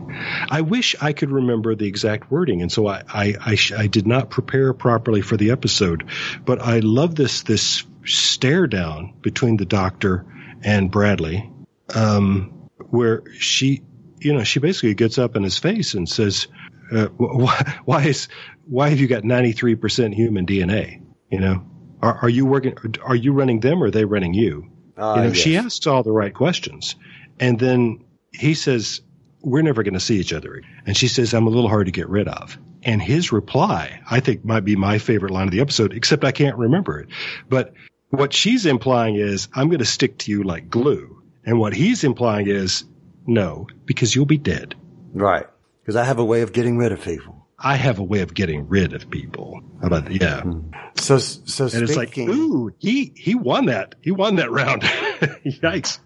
I wish I could remember the exact wording, and so I I, I, sh- I did not prepare properly for the episode, but I love this this stare down between the doctor and Bradley, um, where she you know she basically gets up in his face and says, uh, why, why is why have you got ninety three percent human DNA? You know, are, are you working? Are you running them, or are they running you? Uh, you know, yes. she asks all the right questions, and then he says, "We're never going to see each other." And she says, "I'm a little hard to get rid of." And his reply, I think, might be my favorite line of the episode, except I can't remember it. But what she's implying is, "I'm going to stick to you like glue," and what he's implying is, "No, because you'll be dead." Right. Because I have a way of getting rid of people. I have a way of getting rid of people. How about that? Yeah. Hmm. So, so And it's like, speaking, ooh, he he won that. He won that round. Yikes.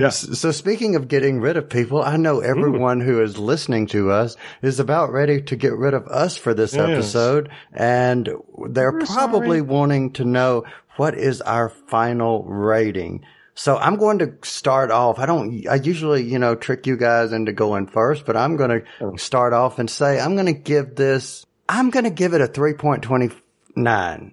Yeah. so speaking of getting rid of people, I know everyone who is listening to us is about ready to get rid of us for this Yes. episode. And they're probably wanting to know what is our final rating. So I'm going to start off. I don't, I usually, you know, trick you guys into going first, but I'm going to start off and say I'm going to give this, I'm going to give it a 3.29.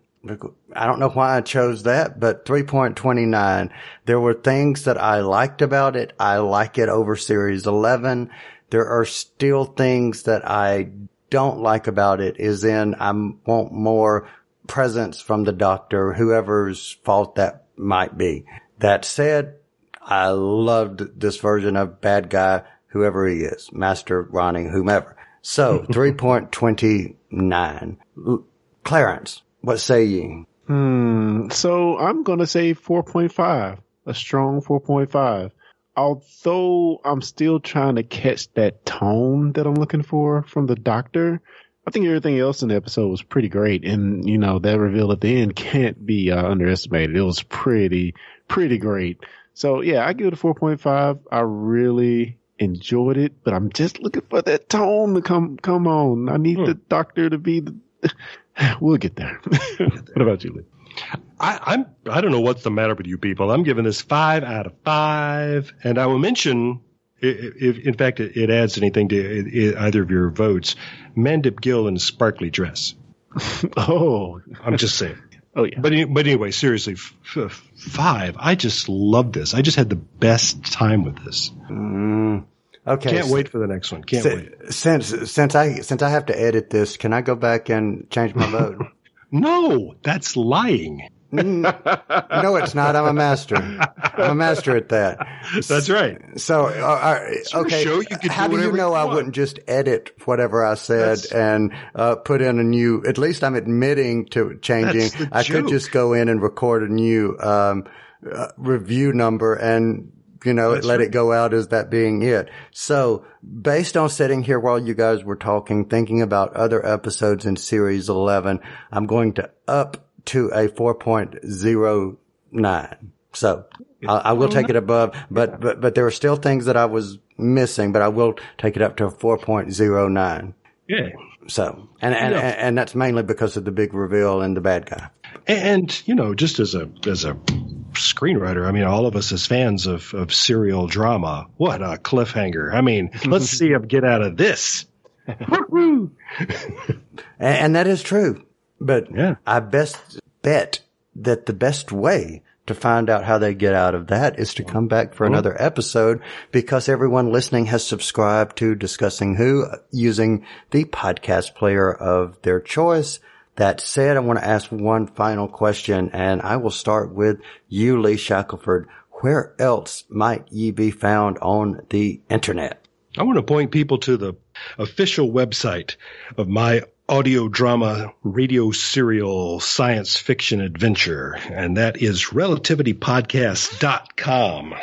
I don't know why I chose that, but 3.29. There were things that I liked about it. I like it over series 11. There are still things that I don't like about it is in I want more presence from the doctor, whoever's fault that might be. That said, I loved this version of bad guy, whoever he is, Master Rani, whomever. So 3.29. L- Clarence, what say ye? Hmm. So I'm gonna say 4.5, a strong 4.5. Although I'm still trying to catch that tone that I'm looking for from the doctor. I think everything else in the episode was pretty great, and you know that reveal at the end can't be uh, underestimated. It was pretty, pretty great. So yeah, I give it a 4.5. I really enjoyed it, but I'm just looking for that tone to come come on. I need hmm. the doctor to be the. we'll get there. what about you, Lee? I, I'm I don't know what's the matter with you people. I'm giving this five out of five, and I will mention, i- i- if in fact it, it adds anything to i- i- either of your votes, Mandip Gill in a sparkly dress. Oh, I'm just saying. Oh yeah. But but anyway, seriously, f- f- five. I just love this. I just had the best time with this. Mm, okay. Can't so- wait for the next one. Can't si- wait. Since, since I, since I have to edit this, can I go back and change my vote? No, that's lying. No, it's not. I'm a master. I'm a master at that. That's right. So, uh, okay. show. You How do you know you I wouldn't just edit whatever I said That's- and uh, put in a new? At least I'm admitting to changing. That's the I could just go in and record a new um, uh, review number and you know That's let right. it go out as that being it. So, based on sitting here while you guys were talking, thinking about other episodes in series 11, I'm going to up to a 4.09. So I, I will take it above, but, but, but there are still things that I was missing, but I will take it up to a 4.09. Yeah. So, and, and, Yeah. and, that's mainly because of the big reveal and the bad guy. And you know, just as a as a screenwriter, I mean, all of us as fans of of serial drama, what a cliffhanger! I mean, let's see him get out of this. And, and that is true. But Yeah. I best bet that the best way to find out how they get out of that is to come back for another episode because everyone listening has subscribed to Discussing Who uh, using the podcast player of their choice. That said, I want to ask one final question and I will start with you, Lee Shackelford. Where else might ye be found on the internet? I want to point people to the official website of my audio drama radio serial science fiction adventure, and that is relativitypodcast.com.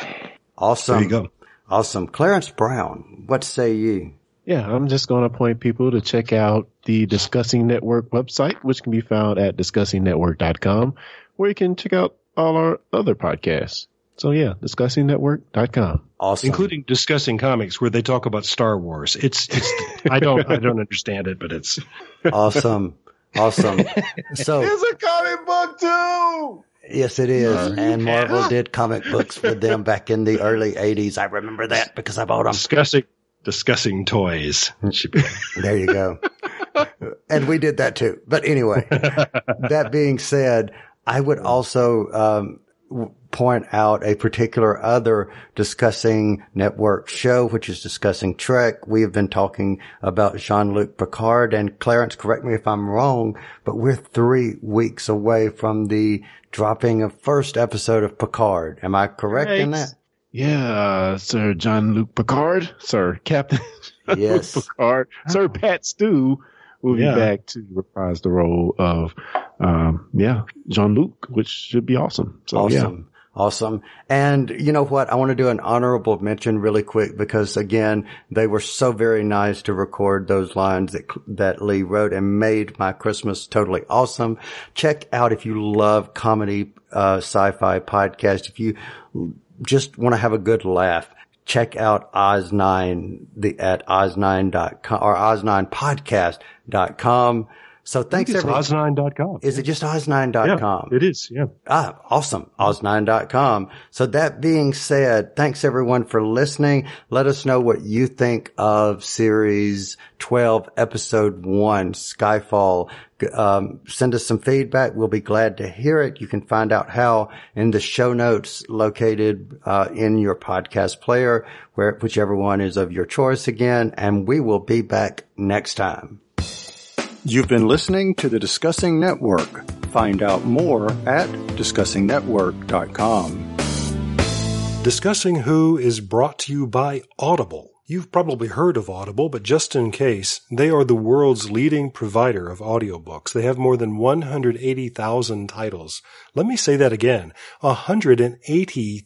Awesome. There you go. Awesome. Clarence Brown, what say ye? Yeah, I'm just going to point people to check out the Discussing Network website, which can be found at discussingnetwork.com, where you can check out all our other podcasts. So yeah, discussingnetwork.com. Awesome. including discussing comics where they talk about Star Wars. It's, it's I don't I don't understand it, but it's awesome. Awesome. So it's a comic book too! yes, it is. And Marvel did comic books for them back in the early '80s. I remember that because I bought them. discussing discussing toys. It should be- There you go. and we did that too. But anyway, that being said, I would also um, w- point out a particular other discussing network show, which is discussing Trek. We have been talking about Jean-Luc Picard and Clarence, correct me if I'm wrong, but we're three weeks away from the dropping of first episode of Picard. Am I correct in that? Yeah, uh, Sir Jean-Luc Picard, Sir Captain Yes. Picard, Sir Pat Stew will Yeah. be back to reprise the role of, um, yeah, Jean Luc, which should be awesome. So yeah, Awesome. And you know what? I want to do an honorable mention really quick because again, they were so very nice to record those lines that, that Lee wrote and made my Christmas totally awesome. Check out if you love comedy, uh, sci-fi podcast. If you just want to have a good laugh, check out Oz9 the, at oz9.com or oz9podcast.com. So thanks everyone. oz9.com. Is it just oz9.com? Yeah, it is. Yeah. Ah, awesome. Oz9.com. So that being said, thanks everyone for listening. Let us know what you think of series 12, episode one, Spyfall. Um, send us some feedback. We'll be glad to hear it. You can find out how in the show notes located, uh, in your podcast player, where, whichever one is of your choice again. And we will be back next time. You've been listening to the Discussing Network. Find out more at discussingnetwork.com. Discussing Who is brought to you by Audible. You've probably heard of Audible, but just in case, they are the world's leading provider of audiobooks. They have more than 180,000 titles. Let me say that again. 180,000